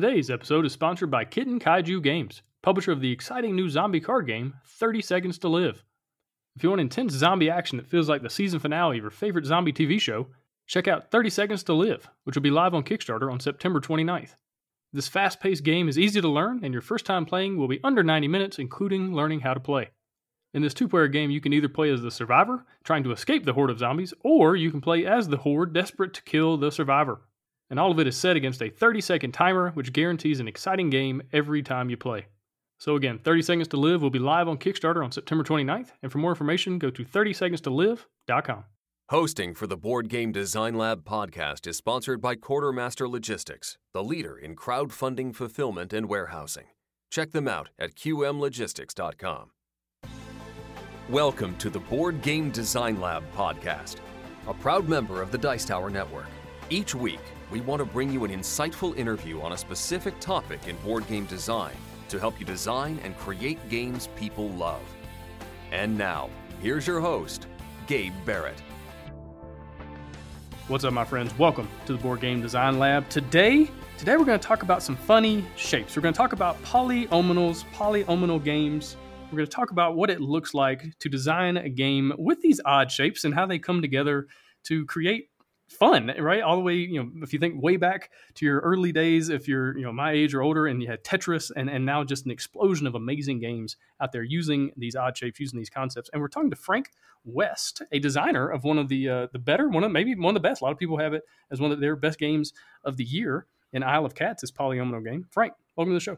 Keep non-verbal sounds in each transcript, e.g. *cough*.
Today's episode is sponsored by Kitten Kaiju Games, publisher of the exciting new zombie card game, 30 Seconds to Live. If you want intense zombie action that feels like the season finale of your favorite zombie TV show, check out 30 Seconds to Live, which will be live on Kickstarter on September 29th. This fast paced game is easy to learn, and your first time playing will be under 90 minutes, including learning how to play. In this two player game, you can either play as the survivor, trying to escape the horde of zombies, or you can play as the horde, desperate to kill the survivor. And all of it is set against a 30 second timer, which guarantees an exciting game every time you play. So again, 30 Seconds to Live will be live on Kickstarter on September 29th, and for more information, go to 30secondstolive.com. Hosting for the Board Game Design Lab podcast is sponsored by Quartermaster Logistics, the leader in crowdfunding fulfillment and warehousing. Check them out at qmlogistics.com. Welcome to the Board Game Design Lab podcast, a proud member of the Dice Tower Network. Each week, we want to bring you an insightful interview on a specific topic in board game design to help you design and create games people love. And now, here's your host, Gabe Barrett. What's up, my friends? Welcome to the Board Game Design Lab. Today, today we're going to talk about some funny shapes. We're going to talk about polyominoes, polyominal games. We're going to talk about what it looks like to design a game with these odd shapes and how they come together to create fun, right? All the way, you know, if you think way back to your early days, if you're, you know, my age or older, and you had Tetris, and and now just an explosion of amazing games out there using these odd shapes, using these concepts. And we're talking to Frank West, a designer of one of the uh, the better, one of maybe one of the best. A lot of people have it as one of their best games of the year. In Isle of Cats, this polyomino game. Frank, welcome to the show.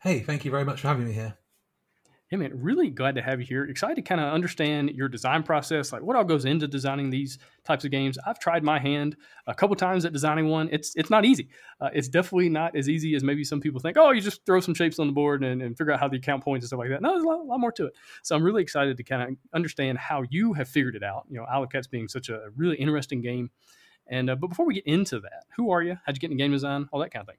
Hey, thank you very much for having me here. Yeah, man, really glad to have you here. Excited to kind of understand your design process, like what all goes into designing these types of games. I've tried my hand a couple times at designing one. It's it's not easy. Uh, it's definitely not as easy as maybe some people think. Oh, you just throw some shapes on the board and, and figure out how to count points and stuff like that. No, there's a lot, a lot, more to it. So I'm really excited to kind of understand how you have figured it out. You know, Isle of Cats being such a really interesting game. And uh, but before we get into that, who are you? How'd you get into game design? All that kind of thing.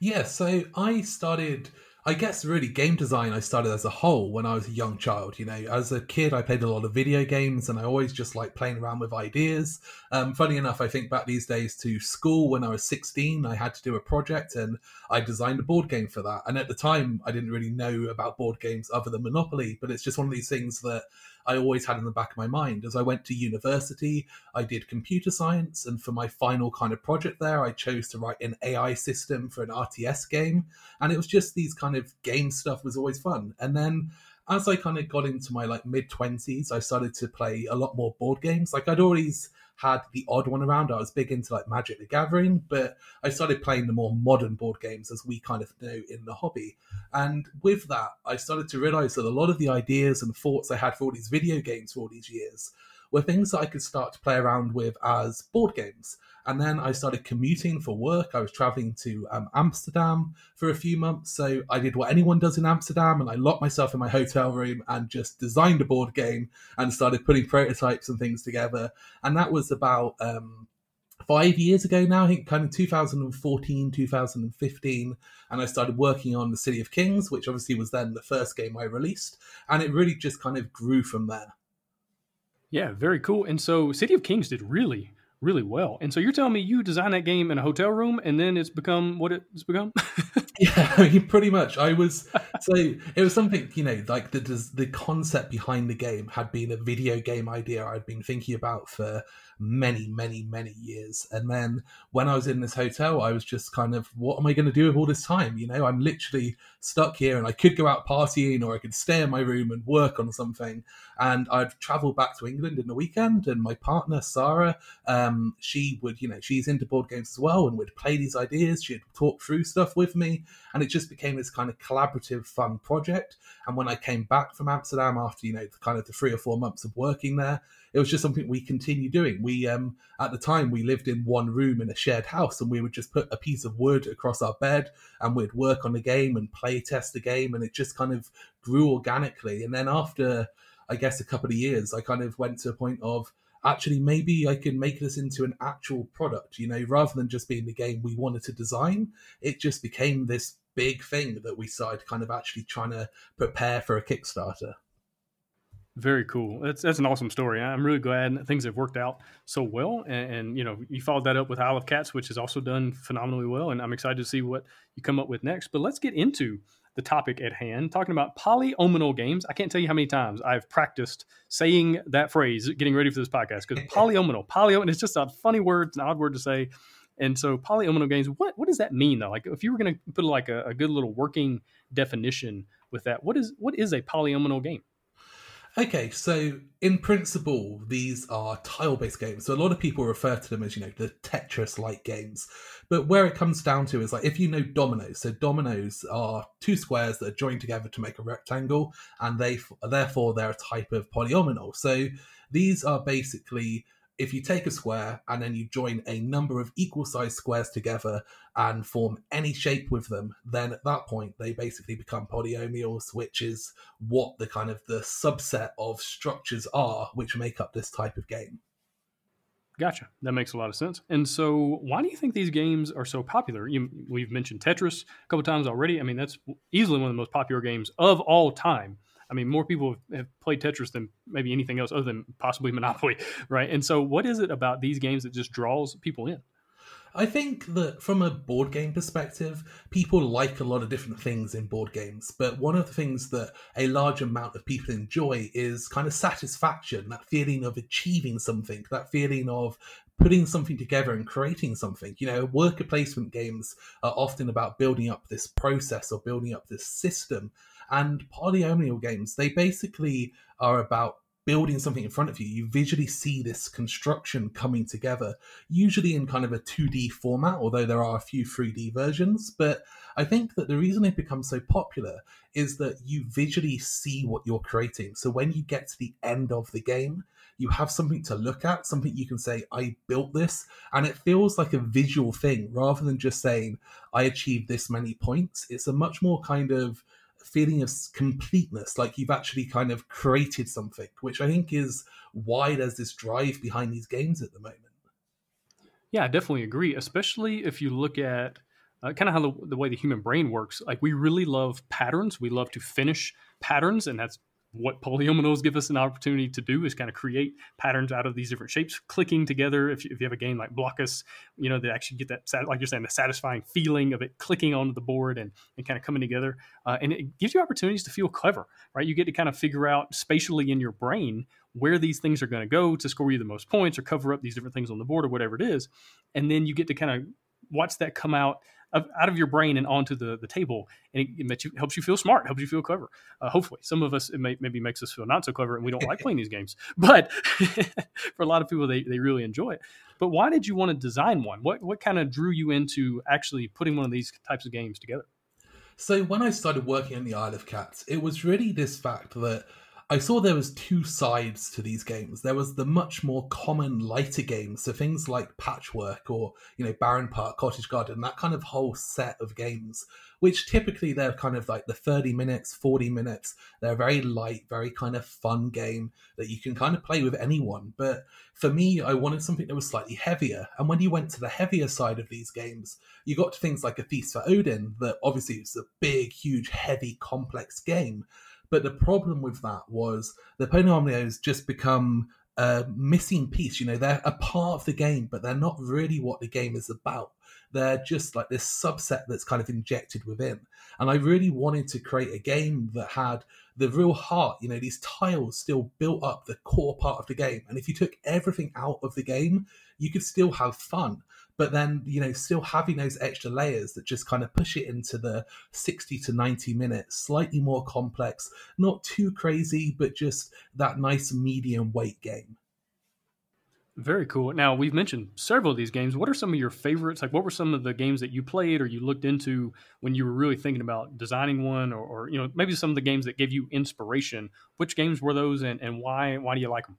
Yeah, so I started I guess really game design I started as a whole when I was a young child. You know, as a kid I played a lot of video games and I always just like playing around with ideas. Um, funny enough, I think back these days to school when I was 16, I had to do a project and I designed a board game for that. And at the time, I didn't really know about board games other than Monopoly, but it's just one of these things that I always had in the back of my mind. As I went to university, I did computer science, and for my final kind of project there, I chose to write an AI system for an RTS game. And it was just these kind of game stuff was always fun. And then as I kind of got into my like mid 20s, I started to play a lot more board games. Like I'd always had the odd one around. I was big into like Magic the Gathering, but I started playing the more modern board games as we kind of know in the hobby. And with that, I started to realize that a lot of the ideas and thoughts I had for all these video games for all these years were things that I could start to play around with as board games. And then I started commuting for work. I was traveling to um, Amsterdam for a few months. So I did what anyone does in Amsterdam and I locked myself in my hotel room and just designed a board game and started putting prototypes and things together. And that was about um, five years ago now, I think kind of 2014, 2015. And I started working on the City of Kings, which obviously was then the first game I released. And it really just kind of grew from there. Yeah, very cool. And so City of Kings did really, really well. And so you're telling me you designed that game in a hotel room and then it's become what it's become? *laughs* *laughs* yeah, I mean, pretty much. I was so it was something you know like the the concept behind the game had been a video game idea I'd been thinking about for many, many, many years. And then when I was in this hotel, I was just kind of, what am I going to do with all this time? You know, I'm literally stuck here and I could go out partying or I could stay in my room and work on something. And I'd travel back to England in the weekend. And my partner, Sarah, um, she would, you know, she's into board games as well and would play these ideas. She'd talk through stuff with me. And it just became this kind of collaborative, fun project. And when I came back from Amsterdam after, you know, the kind of the three or four months of working there, it was just something we continue doing. We um, at the time we lived in one room in a shared house, and we would just put a piece of wood across our bed, and we'd work on the game and play test the game, and it just kind of grew organically. And then after, I guess, a couple of years, I kind of went to a point of actually maybe I can make this into an actual product, you know, rather than just being the game we wanted to design. It just became this big thing that we started kind of actually trying to prepare for a Kickstarter. Very cool. That's that's an awesome story. I'm really glad things have worked out so well. And, and, you know, you followed that up with Isle of Cats, which has also done phenomenally well. And I'm excited to see what you come up with next. But let's get into the topic at hand, talking about polyomino games. I can't tell you how many times I've practiced saying that phrase, getting ready for this podcast, because *laughs* polyomino, polyomino, it's just a funny word, it's an odd word to say. And so polyomino games, what what does that mean though? Like if you were going to put like a, a good little working definition with that, what is what is a polyomino game? Okay, so in principle, these are tile based games. So a lot of people refer to them as, you know, the Tetris like games. But where it comes down to is like if you know dominoes, so dominoes are two squares that are joined together to make a rectangle, and they therefore they're a type of polyomino. So these are basically if you take a square and then you join a number of equal sized squares together and form any shape with them, then at that point they basically become polyominoes, which is what the kind of the subset of structures are which make up this type of game. Gotcha. That makes a lot of sense. And so, why do you think these games are so popular? You, we've mentioned Tetris a couple times already. I mean, that's easily one of the most popular games of all time. I mean, more people have played Tetris than maybe anything else other than possibly *laughs* Monopoly, right? And so, what is it about these games that just draws people in? I think that from a board game perspective, people like a lot of different things in board games. But one of the things that a large amount of people enjoy is kind of satisfaction, that feeling of achieving something, that feeling of putting something together and creating something. You know, worker placement games are often about building up this process or building up this system. And polyomino games, they basically are about building something in front of you. You visually see this construction coming together, usually in kind of a 2D format, although there are a few 3D versions. But I think that the reason they've become so popular is that you visually see what you're creating. So when you get to the end of the game, you have something to look at, something you can say, I built this. And it feels like a visual thing rather than just saying, I achieved this many points. It's a much more kind of feeling of completeness, like you've actually kind of created something, which I think is why there's this drive behind these games at the moment. Yeah, I definitely agree, especially if you look at uh, kind of how the, the way the human brain works. Like we really love patterns. We love to finish patterns, and that's what polyominoes give us an opportunity to do is kind of create patterns out of these different shapes clicking together. If you, if you have a game like Blokus, you know they actually get that like you're saying the satisfying feeling of it clicking onto the board and, and kind of coming together uh, and it gives you opportunities to feel clever right? You get to kind of figure out spatially in your brain where these things are going to go to score you the most points or cover up these different things on the board or whatever it is and then you get to kind of watch that come out of, out of your brain and onto the, the table, and it, it you, helps you feel smart, helps you feel clever. Uh, hopefully, some of us it may, maybe makes us feel not so clever, and we don't like playing these games. *laughs* But *laughs* for a lot of people, they, they really enjoy it. But why did you want to design one? What what kind of drew you into actually putting one of these types of games together? So when I started working on the Isle of Cats, it was really this fact that I saw there was two sides to these games. There was the much more common lighter games, so things like Patchwork or you know Barenpark, Cottage Garden, that kind of whole set of games, which typically they're kind of like the thirty minutes, forty minutes. They're very light, very kind of fun game that you can kind of play with anyone. But for me, I wanted something that was slightly heavier. And when you went to the heavier side of these games, you got to things like a Feast for Odin, that obviously is a big, huge, heavy, complex game but the problem with that was the polyominoes just become a missing piece. You know, they're a part of the game, but they're not really what the game is about. They're just like this subset that's kind of injected within. And I really wanted to create a game that had the real heart, you know, these tiles still built up the core part of the game. And if you took everything out of the game, you could still have fun but then you know still having those extra layers that just kind of push it into the 60 to 90 minutes slightly more complex not too crazy but just that nice medium weight game very cool. Now we've mentioned several of these games. What are some of your favorites? Like, what were some of the games that you played or you looked into when you were really thinking about designing one, or, or you know, maybe some of the games that gave you inspiration? Which games were those, and, and why? Why do you like them?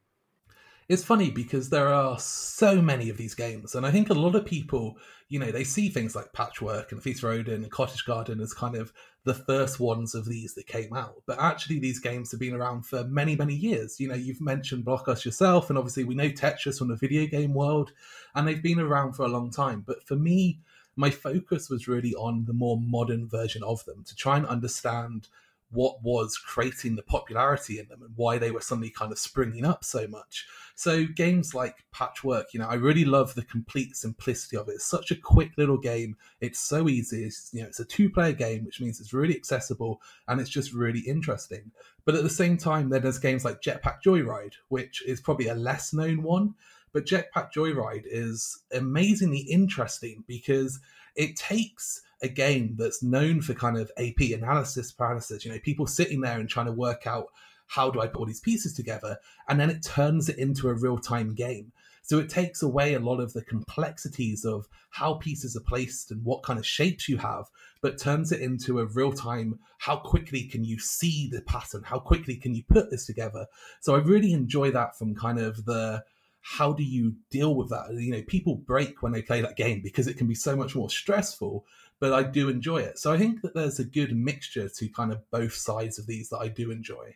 It's funny because there are so many of these games, and I think a lot of people, you know, they see things like Patchwork and Feast Odin and Cottage Garden as kind of the first ones of these that came out. But actually, these games have been around for many, many years. You know, you've mentioned Blokus yourself, and obviously we know Tetris from the video game world, and they've been around for a long time. But for me, my focus was really on the more modern version of them to try and understand what was creating the popularity in them and why they were suddenly kind of springing up so much. So games like Patchwork, you know, I really love the complete simplicity of it. It's such a quick little game. It's so easy. It's, you know, it's a two-player game, which means it's really accessible and it's just really interesting. But at the same time, then there's games like Jetpack Joyride, which is probably a less known one. But Jetpack Joyride is amazingly interesting because it takes a game that's known for kind of AP analysis paralysis, you know, people sitting there and trying to work out how do I put all these pieces together, and then it turns it into a real time game. So it takes away a lot of the complexities of how pieces are placed and what kind of shapes you have, but turns it into a real time how quickly can you see the pattern? How quickly can you put this together? So I really enjoy that from kind of the how do you deal with that? You know, people break when they play that game because it can be so much more stressful but I do enjoy it. So I think that there's a good mixture to kind of both sides of these that I do enjoy.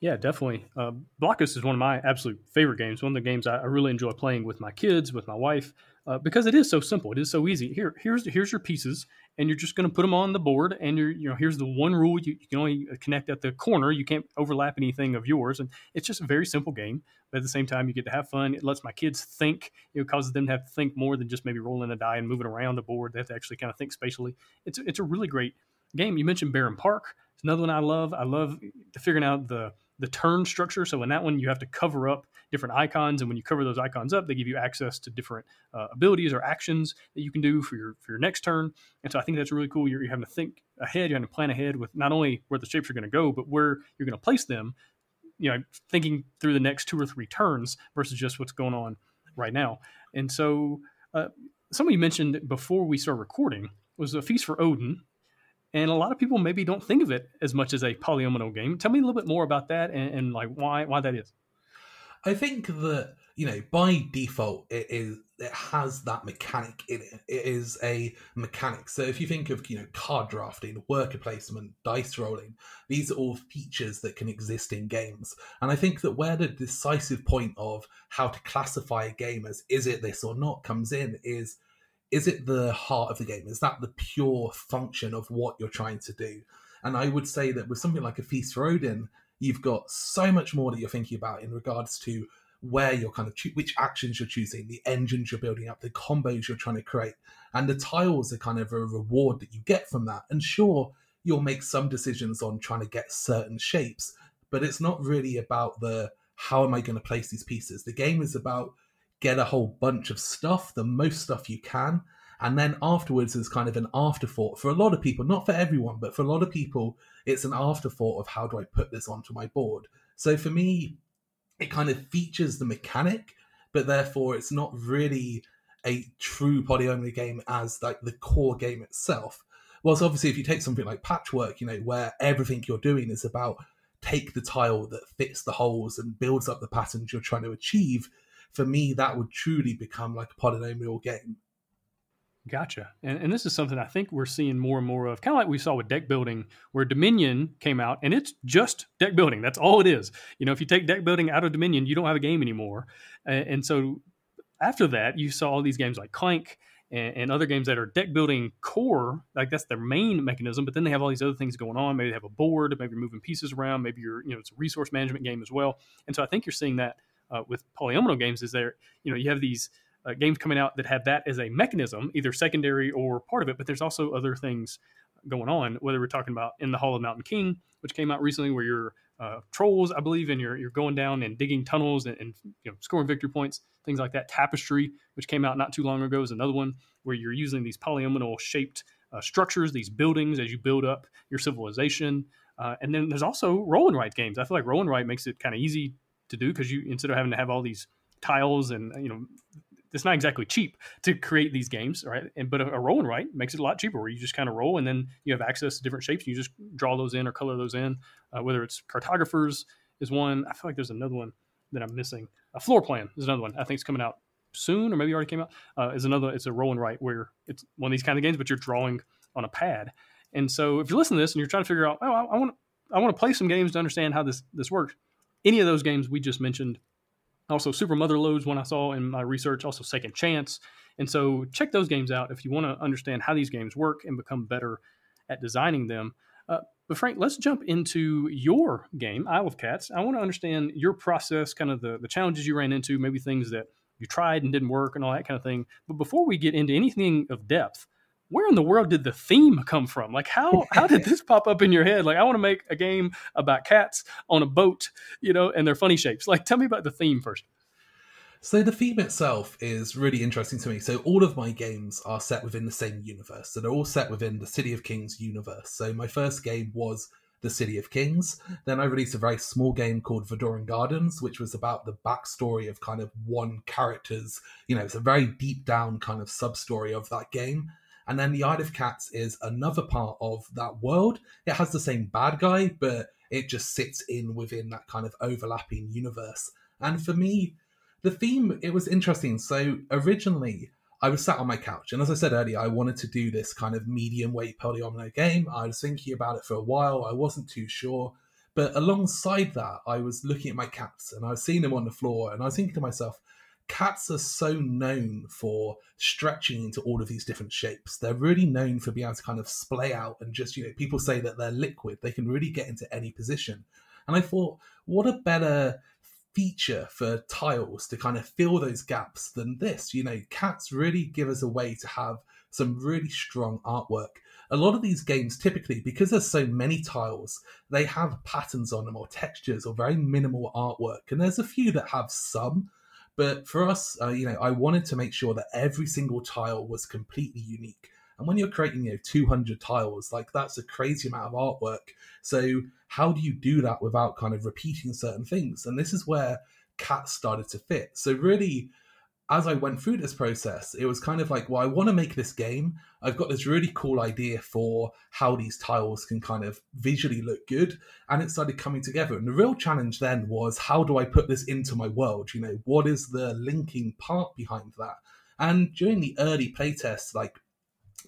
Yeah, definitely. Uh, Blokus is one of my absolute favorite games. One of the games I, I really enjoy playing with my kids, with my wife, uh, because it is so simple. It is so easy. Here, here's here's your pieces, and you're just going to put them on the board. And you're you know here's the one rule: you, you, can only connect at the corner. You can't overlap anything of yours. And it's just a very simple game. But at the same time, you get to have fun. It lets my kids think. It causes them to have to think more than just maybe rolling a die and moving around the board. They have to actually kind of think spatially. It's it's a really great game. You mentioned Barenpark. It's another one I love. I love figuring out the the turn structure. So in that one, you have to cover up different icons, and when you cover those icons up, they give you access to different uh, abilities or actions that you can do for your for your next turn. And so I think that's really cool. You're, you're having to think ahead. You're having to plan ahead with not only where the shapes are going to go, but where you're going to place them. You know, thinking through the next two or three turns versus just what's going on right now. And so, uh, somebody mentioned before we start recording was a feast for Odin, and a lot of people maybe don't think of it as much as a polyomino game. Tell me a little bit more about that and, and like why why that is. I think that you know by default it is it has that mechanic in it. It is a mechanic. So if you think of you know card drafting, worker placement, dice rolling, these are all features that can exist in games. And I think that where the decisive point of how to classify a game as is it this or not comes in is is it the heart of the game? Is that the pure function of what you're trying to do? And I would say that with something like a Feast for Odin, you've got so much more that you're thinking about in regards to where you're kind of cho- which actions you're choosing, the engines you're building up, the combos you're trying to create, and the tiles are kind of a reward that you get from that. And sure, you'll make some decisions on trying to get certain shapes, but it's not really about the how am I going to place these pieces. The game is about get a whole bunch of stuff, the most stuff you can. And then afterwards is kind of an afterthought for a lot of people, not for everyone, but for a lot of people, it's an afterthought of how do I put this onto my board. So for me, it kind of features the mechanic, but therefore it's not really a true polyomino game as like the core game itself. Whilst obviously if you take something like patchwork, you know, where everything you're doing is about take the tile that fits the holes and builds up the patterns you're trying to achieve, for me, that would truly become like a polyomino game. Gotcha. And, and this is something I think we're seeing more and more of, kind of like we saw with deck building, where Dominion came out and it's just deck building. That's all it is. You know, if you take deck building out of Dominion, you don't have a game anymore. And, and so after that, you saw all these games like Clank and, and, other games that are deck building core, like that's their main mechanism. But then they have all these other things going on. Maybe they have a board, maybe you're moving pieces around, maybe you're, you know, it's a resource management game as well. And so I think you're seeing that uh, with polyomino games is there you know you have these uh, games coming out that have that as a mechanism either secondary or part of it but there's also other things going on whether we're talking about in the hall of mountain king which came out recently where you're uh, trolls i believe and you're, you're going down and digging tunnels and, and you know, scoring victory points things like that tapestry which came out not too long ago is another one where you're using these polyomino shaped uh, structures these buildings as you build up your civilization uh, and then there's also roll and write games. I feel like roll and write makes it kind of easy to do because you instead of having to have all these tiles and you know it's not exactly cheap to create these games, right? And but a, a roll and write makes it a lot cheaper, where you just kind of roll and then you have access to different shapes. And you just draw those in or color those in. Uh, whether it's cartographers is one. I feel like there's another one that I'm missing. A floor plan is another one. I think it's coming out soon, or maybe already came out. Uh, is another. It's a roll and write where it's one of these kind of games, but you're drawing on a pad. And so if you listen to this and you're trying to figure out, oh, I, want I want to play some games to understand how this this works any of those games we just mentioned. Also, Super Motherlode's one I saw in my research, also Second Chance. And so check those games out if you want to understand how these games work and become better at designing them. Uh, but Frank, let's jump into your game, Isle of Cats. I want to understand your process, kind of the, the challenges you ran into, maybe things that you tried and didn't work and all that kind of thing. But before we get into anything of depth, where in the world did the theme come from? Like how how did *laughs* this pop up in your head? Like I want to make a game about cats on a boat, you know, and their funny shapes. Like tell me about the theme first. So the theme itself is really interesting to me. So all of my games are set within the same universe. So they're all set within the City of Kings universe. So my first game was the City of Kings. Then I released a very small game called Vadoran Gardens, which was about the backstory of kind of one character's, you know, it's a very deep down kind of sub story of that game. And then the Isle of Cats is another part of that world. It has the same bad guy, but it just sits in within that kind of overlapping universe. And for me, the theme, it was interesting. So originally, I was sat on my couch, and as I said earlier, I wanted to do this kind of medium weight polyomino game. I was thinking about it for a while. I wasn't too sure. But alongside that, I was looking at my cats and I was seeing them on the floor, and I was thinking to myself, cats are so known for stretching into all of these different shapes. They're really known for being able to kind of splay out and just, you know, people say that they're liquid. They can really get into any position. And I thought, what a better feature for tiles to kind of fill those gaps than this. You know, cats really give us a way to have some really strong artwork. A lot of these games typically, because there's so many tiles, they have patterns on them or textures or very minimal artwork. And there's a few that have some, but for us, uh, you know, I wanted to make sure that every single tile was completely unique. And when you're creating, you know, 200 tiles, like that's a crazy amount of artwork. So how do you do that without kind of repeating certain things? And this is where cats started to fit. So really, as I went through this process, it was kind of like, well, I want to make this game. I've got this really cool idea for how these tiles can kind of visually look good. And it started coming together. And the real challenge then was, how do I put this into my world? You know, what is the linking part behind that? And during the early playtests, like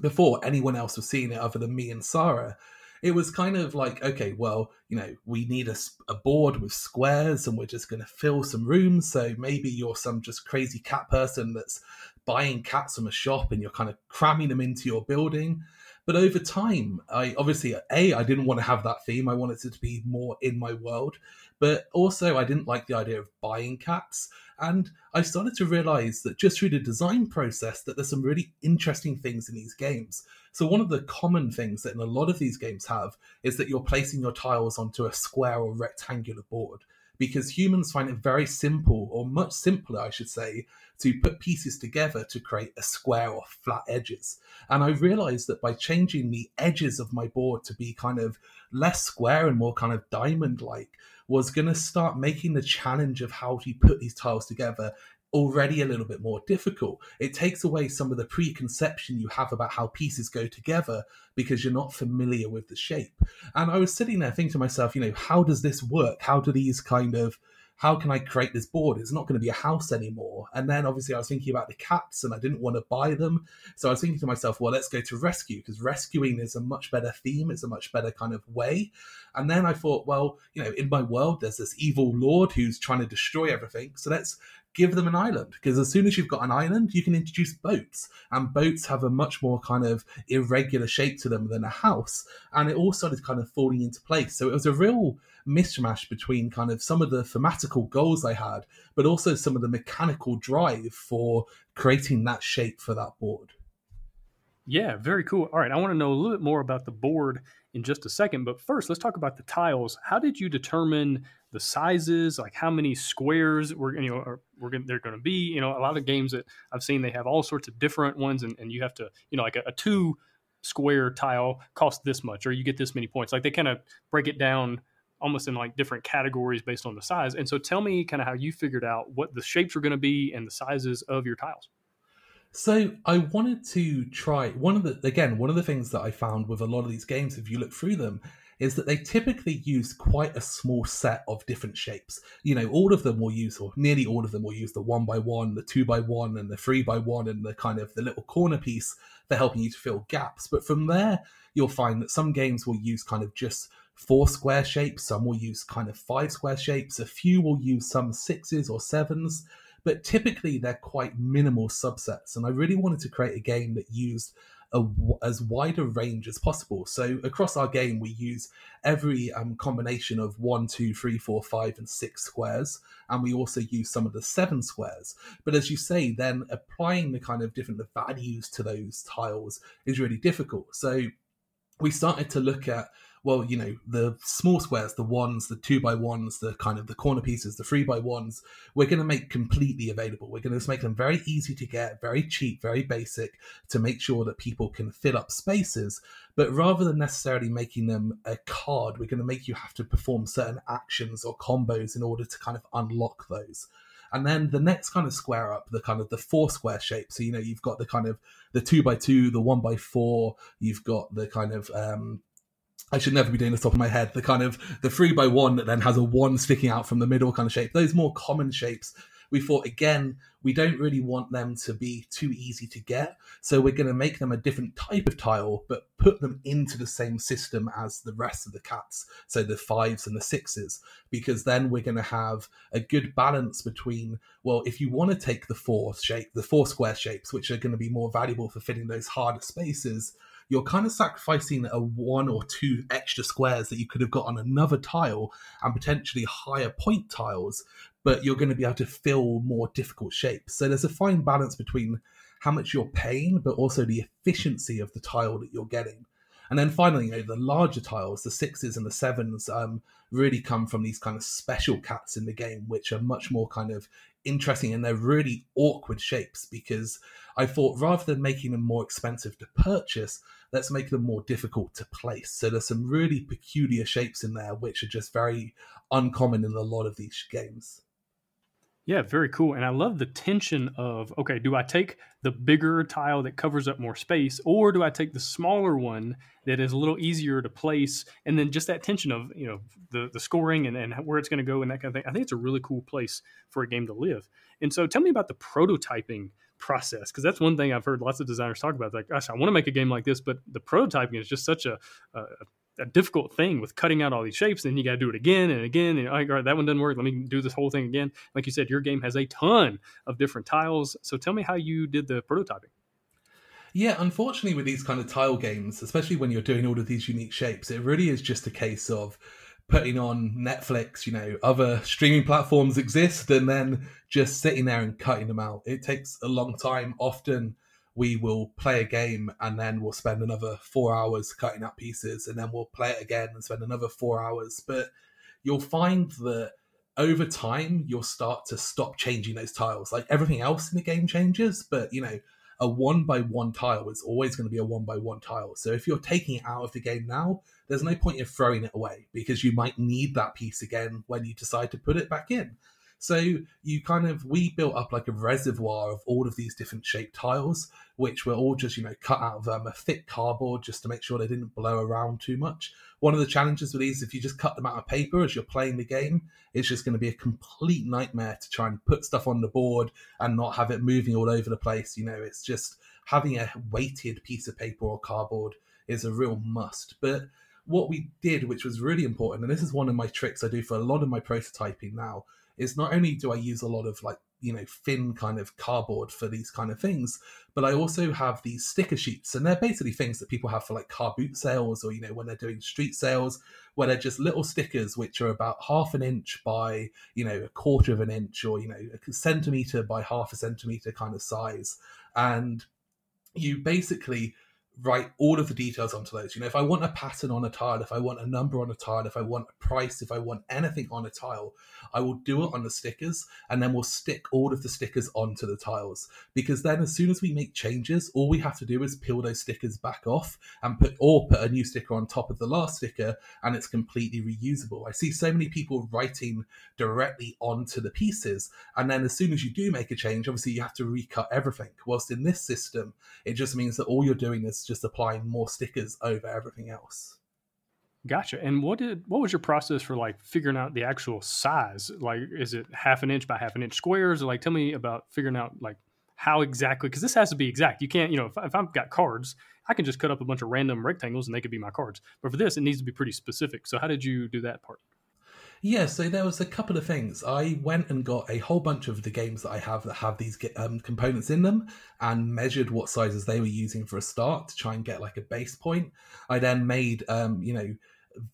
before anyone else was seeing it other than me and Sarah, it was kind of like, okay, well, you know, we need a, a board with squares and we're just going to fill some rooms. So maybe you're some just crazy cat person that's buying cats from a shop and you're kind of cramming them into your building. But over time, I obviously, A, I didn't want to have that theme. I wanted it to be more in my world. But also, I didn't like the idea of buying cats. And I started to realize that just through the design process, that there's some really interesting things in these games. So one of the common things that in a lot of these games have is that you're placing your tiles onto a square or rectangular board because humans find it very simple, or much simpler, I should say, to put pieces together to create a square or flat edges. And I realized that by changing the edges of my board to be kind of less square and more kind of diamond like, was going to start making the challenge of how to put these tiles together already a little bit more difficult. It takes away some of the preconception you have about how pieces go together because you're not familiar with the shape. And I was sitting there thinking to myself, you know, how does this work? How do these kind of how can I create this board? It's not going to be a house anymore. And then obviously I was thinking about the cats and I didn't want to buy them. So I was thinking to myself, well, let's go to rescue because rescuing is a much better theme. It's a much better kind of way. And then I thought, well, you know, in my world, there's this evil lord who's trying to destroy everything. So let's give them an island because as soon as you've got an island you can introduce boats and boats have a much more kind of irregular shape to them than a house and it all started kind of falling into place. So it was a real mishmash between kind of some of the thematical goals i had but also some of the mechanical drive for creating that shape for that board. Yeah very cool. All right i want to know a little bit more about the board in just a second but first let's talk about the tiles how did you determine the sizes, like how many squares we're you know are, we're gonna, they're going to be. You know, a lot of games that I've seen they have all sorts of different ones, and, and you have to you know like a, a two square tile costs this much, or you get this many points. Like they kind of break it down almost in like different categories based on the size. And so tell me kind of how you figured out what the shapes are going to be and the sizes of your tiles. So I wanted to try one of the again one of the things that I found with a lot of these games, if you look through them, is that they typically use quite a small set of different shapes. You know, all of them will use, or nearly all of them will use the one by one, the two by one, and the three by one, and the kind of the little corner piece for helping you to fill gaps. But from there, you'll find that some games will use kind of just four square shapes, some will use kind of five square shapes, a few will use some sixes or sevens, but typically they're quite minimal subsets. And I really wanted to create a game that used a, as wide a range as possible. So across our game, we use every um, combination of one, two, three, four, five, and six squares, and we also use some of the seven squares. But as you say, then applying the kind of different values to those tiles is really difficult. So we started to look at well, you know, the small squares, the ones, the two by ones, the kind of the corner pieces, the three by ones, we're going to make completely available. We're going to make them very easy to get, very cheap, very basic to make sure that people can fill up spaces. But rather than necessarily making them a card, we're going to make you have to perform certain actions or combos in order to kind of unlock those. And then the next kind of square up, the kind of the four square shape. So, you know, you've got the kind of the two by two, the one by four, you've got the kind of um, I should never be doing this top of my head. The kind of the three by one that then has a one sticking out from the middle kind of shape. Those more common shapes. We thought again, we don't really want them to be too easy to get, so we're going to make them a different type of tile, but put them into the same system as the rest of the cats. So the fives and the sixes, because then we're going to have a good balance between. Well, if you want to take the four shape, the four square shapes, which are going to be more valuable for filling those harder spaces you're kind of sacrificing a one or two extra squares that you could have got on another tile and potentially higher point tiles, but you're going to be able to fill more difficult shapes. So there's a fine balance between how much you're paying, but also the efficiency of the tile that you're getting. And then finally, you know, the larger tiles, the sixes and the sevens, um, really come from these kind of special cats in the game, which are much more kind of interesting and they're really awkward shapes because I thought rather than making them more expensive to purchase, let's make them more difficult to place. So there's some really peculiar shapes in there which are just very uncommon in a lot of these games. Yeah, very cool. And I love the tension of okay, do I take the bigger tile that covers up more space, or do I take the smaller one that is a little easier to place? And then just that tension of you know the the scoring and, and where it's going to go and that kind of thing. I think it's a really cool place for a game to live. And so, tell me about the prototyping process because that's one thing I've heard lots of designers talk about. Like, gosh, I want to make a game like this, but the prototyping is just such a, a, a difficult thing with cutting out all these shapes. and you got to do it again and again. And all right, that one doesn't work. Let me do this whole thing again. Like you said, your game has a ton of different tiles. So tell me how you did the prototyping. Yeah, unfortunately, with these kind of tile games, especially when you're doing all of these unique shapes, it really is just a case of putting on Netflix, you know, other streaming platforms exist, and then just sitting there and cutting them out. It takes a long time. Often we will play a game and then we'll spend another four hours cutting out pieces, and then we'll play it again and spend another four hours. But you'll find that over time, you'll start to stop changing those tiles. Like everything else in the game changes, but you know, a one by one tile is always going to be a one by one tile. So if you're taking it out of the game now, there's no point in throwing it away because you might need that piece again when you decide to put it back in. So you kind of we built up like a reservoir of all of these different shaped tiles, which were all just you know cut out of um, a thick cardboard just to make sure they didn't blow around too much. One of the challenges with these, if you just cut them out of paper as you're playing the game, it's just going to be a complete nightmare to try and put stuff on the board and not have it moving all over the place. You know, it's just having a weighted piece of paper or cardboard is a real must. But what we did, which was really important, and this is one of my tricks I do for a lot of my prototyping now, is not only do I use a lot of like you know thin kind of cardboard for these kind of things but i also have these sticker sheets and they're basically things that people have for like car boot sales or you know when they're doing street sales where they're just little stickers which are about half an inch by you know a quarter of an inch or you know a centimeter by half a centimeter kind of size and you basically write all of the details onto those. You know, if I want a pattern on a tile, if I want a number on a tile, if I want a price, if I want anything on a tile, I will do it on the stickers and then we'll stick all of the stickers onto the tiles. Because then as soon as we make changes, all we have to do is peel those stickers back off and put or put a new sticker on top of the last sticker and it's completely reusable. I see so many people writing directly onto the pieces and then as soon as you do make a change, obviously you have to recut everything. Whilst in this system, it just means that all you're doing is just applying more stickers over everything else. Gotcha. And what did what was your process for like figuring out the actual size? Like, is it half an inch by half an inch squares? Or like, tell me about figuring out like how exactly because this has to be exact. You can't, you know, if, if I've got cards, I can just cut up a bunch of random rectangles and they could be my cards. But for this, it needs to be pretty specific. So how did you do that part? Yeah, so there was a couple of things. I went and got a whole bunch of the games that I have that have these um, components in them and measured what sizes they were using for a start to try and get like a base point. I then made, um, you know,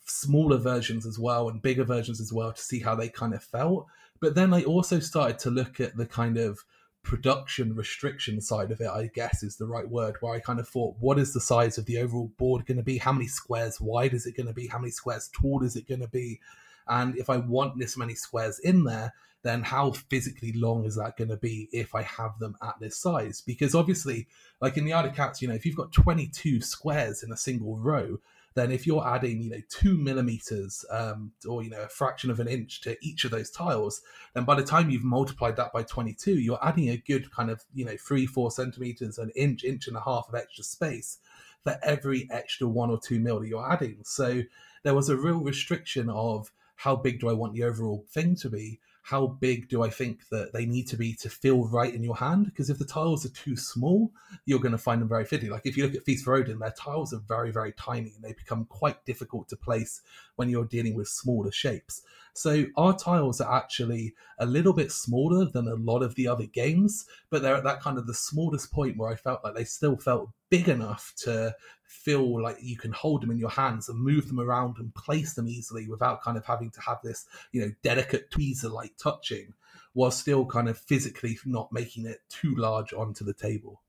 smaller versions as well and bigger versions as well to see how they kind of felt. But then I also started to look at the kind of production restriction side of it, I guess is the right word, where I kind of thought, what is the size of the overall board going to be? How many squares wide is it going to be? How many squares tall is it going to be? And if I want this many squares in there, then how physically long is that going to be if I have them at this size? Because obviously, like in the Isle of Cats, you know, if you've got 22 squares in a single row, then if you're adding, you know, two millimeters um, or, you know, a fraction of an inch to each of those tiles, then by the time you've multiplied that by 22, you're adding a good kind of, you know, three, four centimeters, an inch, inch and a half of extra space for every extra one or two mil that you're adding. So there was a real restriction of how big do I want the overall thing to be? How big do I think that they need to be to feel right in your hand? Because if the tiles are too small, you're going to find them very fiddly. Like if you look at Feast for Odin, their tiles are very, very tiny and they become quite difficult to place when you're dealing with smaller shapes. So our tiles are actually a little bit smaller than a lot of the other games, but they're at that kind of the smallest point where I felt like they still felt big enough to feel like you can hold them in your hands and move them around and place them easily without kind of having to have this, you know, delicate tweezer like touching while still kind of physically not making it too large onto the table.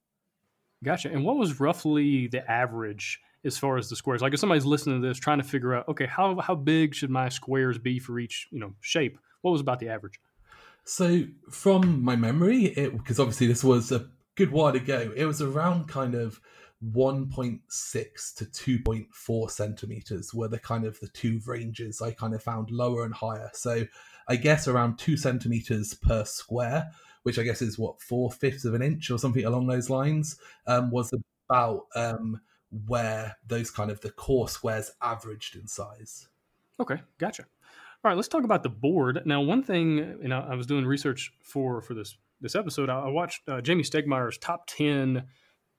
Gotcha. And what was roughly the average as far as the squares? Like if somebody's listening to this trying to figure out, okay, how how big should my squares be for each, you know, shape? What was about the average? So from my memory, it because obviously this was a good while ago, it was around kind of 1.6 to 2.4 centimeters were the kind of the two ranges I kind of found lower and higher. So I guess around two centimeters per square, which I guess is what four fifths of an inch or something along those lines, um, was about um, where those kind of the core squares averaged in size. Okay, gotcha. All right, let's talk about the board. Now, one thing, you know, I was doing research for for this this episode. I watched uh, Jamey Stegmaier's top ten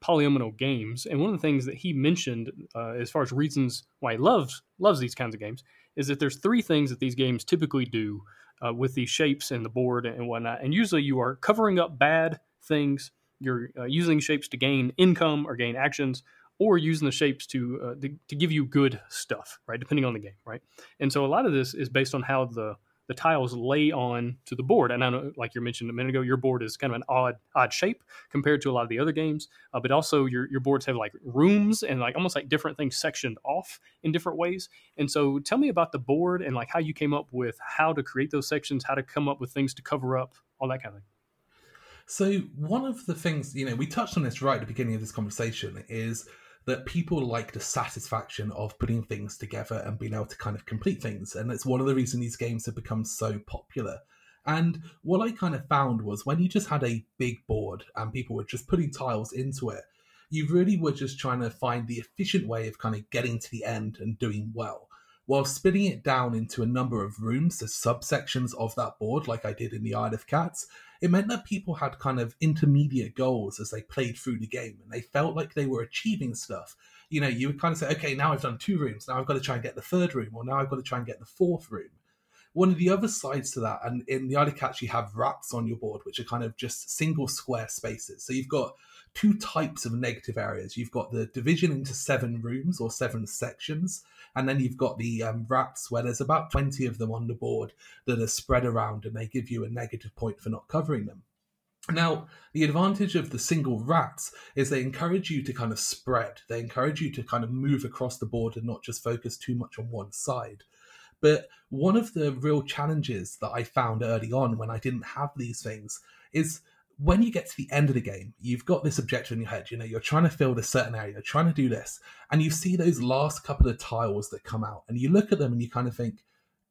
polyomino games. And one of the things that he mentioned, uh, as far as reasons why he loves loves these kinds of games, is that there's three things that these games typically do uh, with these shapes and the board and whatnot. And usually, you are covering up bad things. You're uh, using shapes to gain income or gain actions, or using the shapes to, uh, to to give you good stuff, right? Depending on the game, right? And so a lot of this is based on how the the tiles lay on to the board. And I know, like you mentioned a minute ago, your board is kind of an odd odd shape compared to a lot of the other games. Uh, but also your your boards have like rooms and like almost like different things sectioned off in different ways. And so tell me about the board and like how you came up with how to create those sections, how to come up with things to cover up, all that kind of thing. So one of the things, you know, we touched on this right at the beginning of this conversation is that people like the satisfaction of putting things together and being able to kind of complete things. And it's one of the reasons these games have become so popular. And what I kind of found was when you just had a big board and people were just putting tiles into it, you really were just trying to find the efficient way of kind of getting to the end and doing well. While splitting it down into a number of rooms, the subsections of that board, like I did in the Isle of Cats, it meant that people had kind of intermediate goals as they played through the game and they felt like they were achieving stuff. You know, you would kind of say, okay, now I've done two rooms, now I've got to try and get the third room, or now I've got to try and get the fourth room. One of the other sides to that, and in the Isle of Cats, you have wraps on your board, which are kind of just single square spaces. So you've got two types of negative areas. You've got the division into seven rooms or seven sections, and then you've got the um, where there's about 20 of them on the board that are spread around and they give you a negative point for not covering them. Now, the advantage of the single rats is they encourage you to kind of spread. They encourage you to kind of move across the board and not just focus too much on one side. But one of the real challenges that I found early on when I didn't have these things is when you get to the end of the game, you've got this objective in your head. You know, you're trying to fill this certain area, you're trying to do this, and you see those last couple of tiles that come out, and you look at them and you kind of think,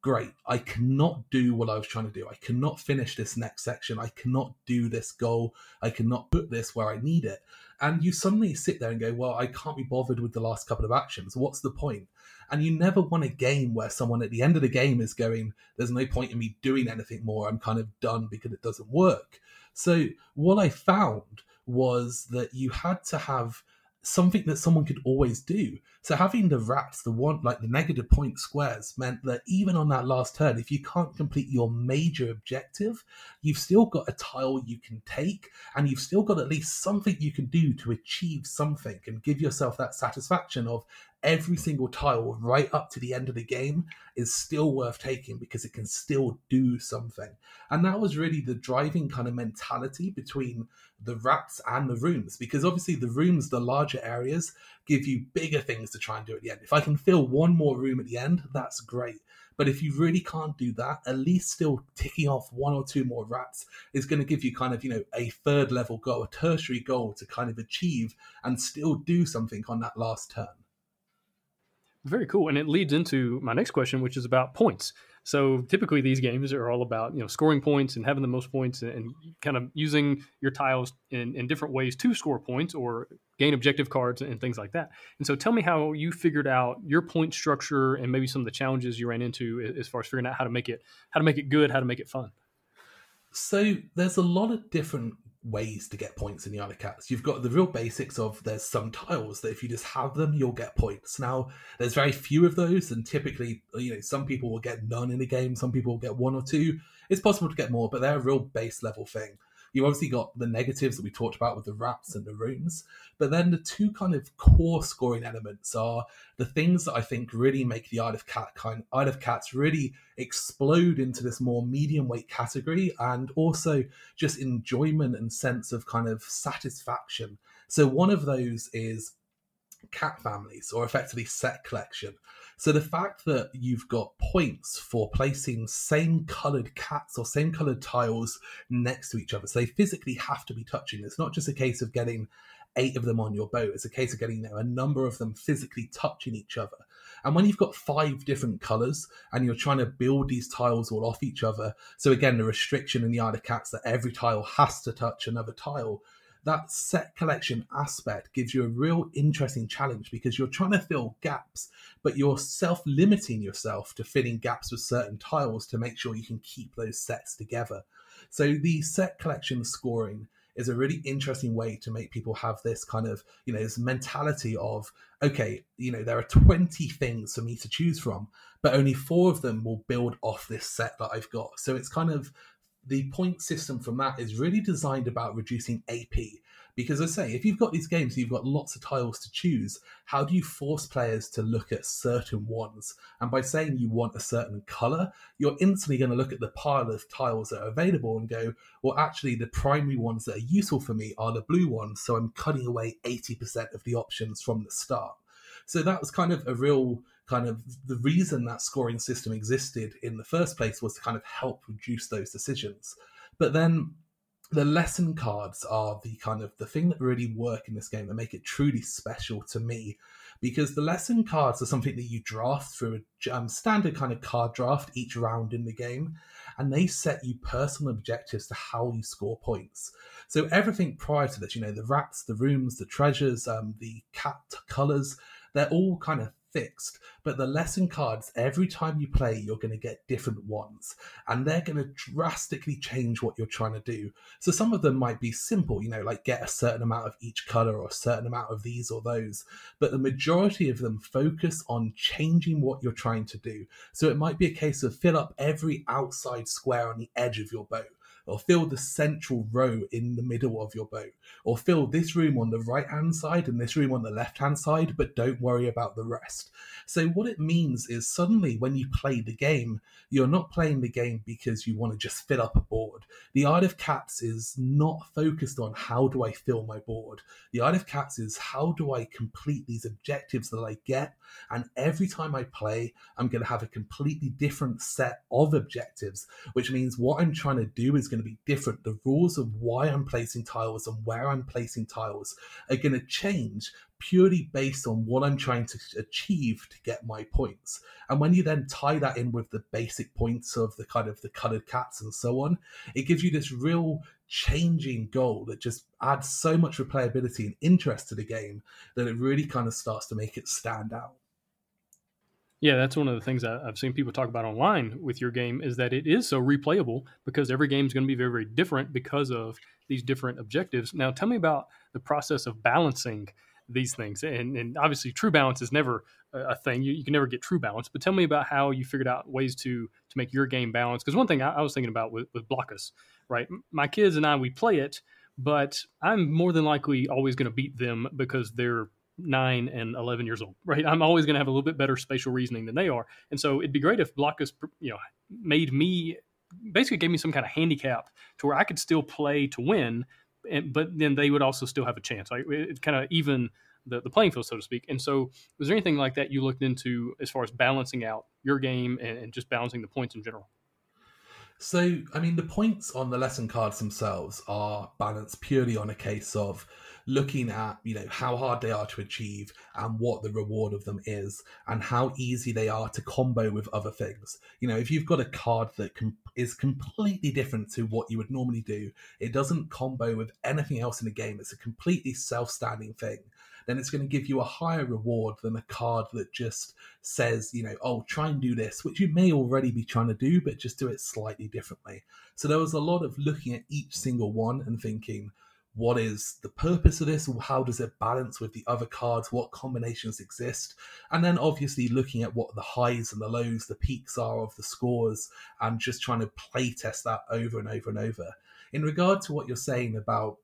great, I cannot do what I was trying to do. I cannot finish this next section. I cannot do this goal. I cannot put this where I need it. And you suddenly sit there and go, well, I can't be bothered with the last couple of actions. What's the point? And you never want a game where someone at the end of the game is going, there's no point in me doing anything more. I'm kind of done because it doesn't work. So what I found was that you had to have something that someone could always do. So having the rats, the one like the negative point squares, meant that even on that last turn, if you can't complete your major objective, you've still got a tile you can take, and you've still got at least something you can do to achieve something and give yourself that satisfaction of every single tile right up to the end of the game is still worth taking because it can still do something. And that was really the driving kind of mentality between the rats and the rooms because obviously the rooms, the larger areas, give you bigger things to try and do at the end. If I can fill one more room at the end, that's great. But if you really can't do that, at least still ticking off one or two more rats is going to give you kind of, you know, a third level goal, a tertiary goal to kind of achieve and still do something on that last turn. Very cool. And it leads into my next question, which is about points. So typically these games are all about, you know, scoring points and having the most points and kind of using your tiles in, in different ways to score points or gain objective cards and things like that. And so tell me how you figured out your point structure and maybe some of the challenges you ran into as far as figuring out how to make it how to make it good, how to make it fun. So there's a lot of different ways to get points in the of Cats. You've got the real basics of there's some tiles that if you just have them, you'll get points. Now, there's very few of those, and typically, you know, some people will get none in a game, some people will get one or two. It's possible to get more, but they're a real base level thing you obviously got the negatives that we talked about with the wraps and the rooms, but then the two kind of core scoring elements are the things that I think really make the Isle of Cat kind Isle of Cats really explode into this more medium weight category and also just enjoyment and sense of kind of satisfaction. So one of those is cat families or effectively set collection. So the fact that you've got points for placing same coloured cats or same coloured tiles next to each other, so they physically have to be touching. It's not just a case of getting eight of them on your boat. It's a case of getting you know, a number of them physically touching each other. And when you've got five different colours and you're trying to build these tiles all off each other, so again, the restriction in the Isle of Cats that every tile has to touch another tile, that set collection aspect gives you a real interesting challenge because you're trying to fill gaps, but you're self limiting yourself to filling gaps with certain tiles to make sure you can keep those sets together. So the set collection scoring is a really interesting way to make people have this kind of, you know, this mentality of, okay, you know, there are 20 things for me to choose from, but only four of them will build off this set that I've got. So it's kind of the point system from that is really designed about reducing AP. Because I say, if you've got these games, you've got lots of tiles to choose. How do you force players to look at certain ones? And by saying you want a certain color, you're instantly going to look at the pile of tiles that are available and go, well, actually, the primary ones that are useful for me are the blue ones. So I'm cutting away 80% of the options from the start. So that was kind of a real kind of the reason that scoring system existed in the first place was to kind of help reduce those decisions. But then the lesson cards are the kind of the thing that really work in this game that make it truly special to me because the lesson cards are something that you draft through a um, standard kind of card draft each round in the game and they set you personal objectives to how you score points so everything prior to this you know the rats the rooms the treasures um, the cat colors they're all kind of fixed, but the lesson cards, every time you play, you're going to get different ones, and they're going to drastically change what you're trying to do. So some of them might be simple, you know, like get a certain amount of each color or a certain amount of these or those, but the majority of them focus on changing what you're trying to do. So it might be a case of fill up every outside square on the edge of your boat or fill the central row in the middle of your boat, or fill this room on the right hand side and this room on the left hand side, but don't worry about the rest. So, what it means is suddenly when you play the game, you're not playing the game because you want to just fill up a board. The Isle of Cats is not focused on how do I fill my board. The Isle of Cats is how do I complete these objectives that I get. And every time I play, I'm going to have a completely different set of objectives, which means what I'm trying to do is going to be different. The rules of why I'm placing tiles and where I'm placing tiles are going to change purely based on what I'm trying to achieve to get my points. And when you then tie that in with the basic points of the kind of the colored cats and so on, it gives you this real changing goal that just adds so much replayability and interest to the game that it really kind of starts to make it stand out. Yeah, that's one of the things I've seen people talk about online with your game is that it is so replayable because every game is going to be very, very different because of these different objectives. Now, tell me about the process of balancing these things. And, and obviously, true balance is never a thing. You, you, can never get true balance. But tell me about how you figured out ways to to make your game balance. Because one thing I, I, was thinking about with, with Blokus, right? My kids and I, we play it, but I'm more than likely always going to beat them because they're nine and 11 years old, right? I'm always going to have a little bit better spatial reasoning than they are. And so it'd be great if Blokus, you know, made me basically gave me some kind of handicap to where I could still play to win, and, but then they would also still have a chance. Like it kind of even the, the playing field, so to speak. And so, was there anything like that you looked into as far as balancing out your game and, and just balancing the points in general? So, I mean, the points on the lesson cards themselves are balanced purely on a case of looking at you know how hard they are to achieve and what the reward of them is and how easy they are to combo with other things. You know if you've got a card that com- is completely different to what you would normally do it doesn't combo with anything else in the game. It's a completely self-standing thing then it's going to give you a higher reward than a card that just says, you know, oh, try and do this, which you may already be trying to do, but just do it slightly differently. So there was a lot of looking at each single one and thinking, what is the purpose of this? How does it balance with the other cards? What combinations exist? And then obviously looking at what the highs and the lows the peaks are of the scores and just trying to play test that over and over and over. In regard to what you're saying about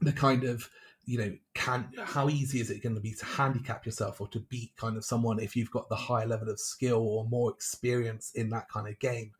the kind of you know can how easy is it going to be to handicap yourself or to beat kind of someone if you've got the higher level of skill or more experience in that kind of game?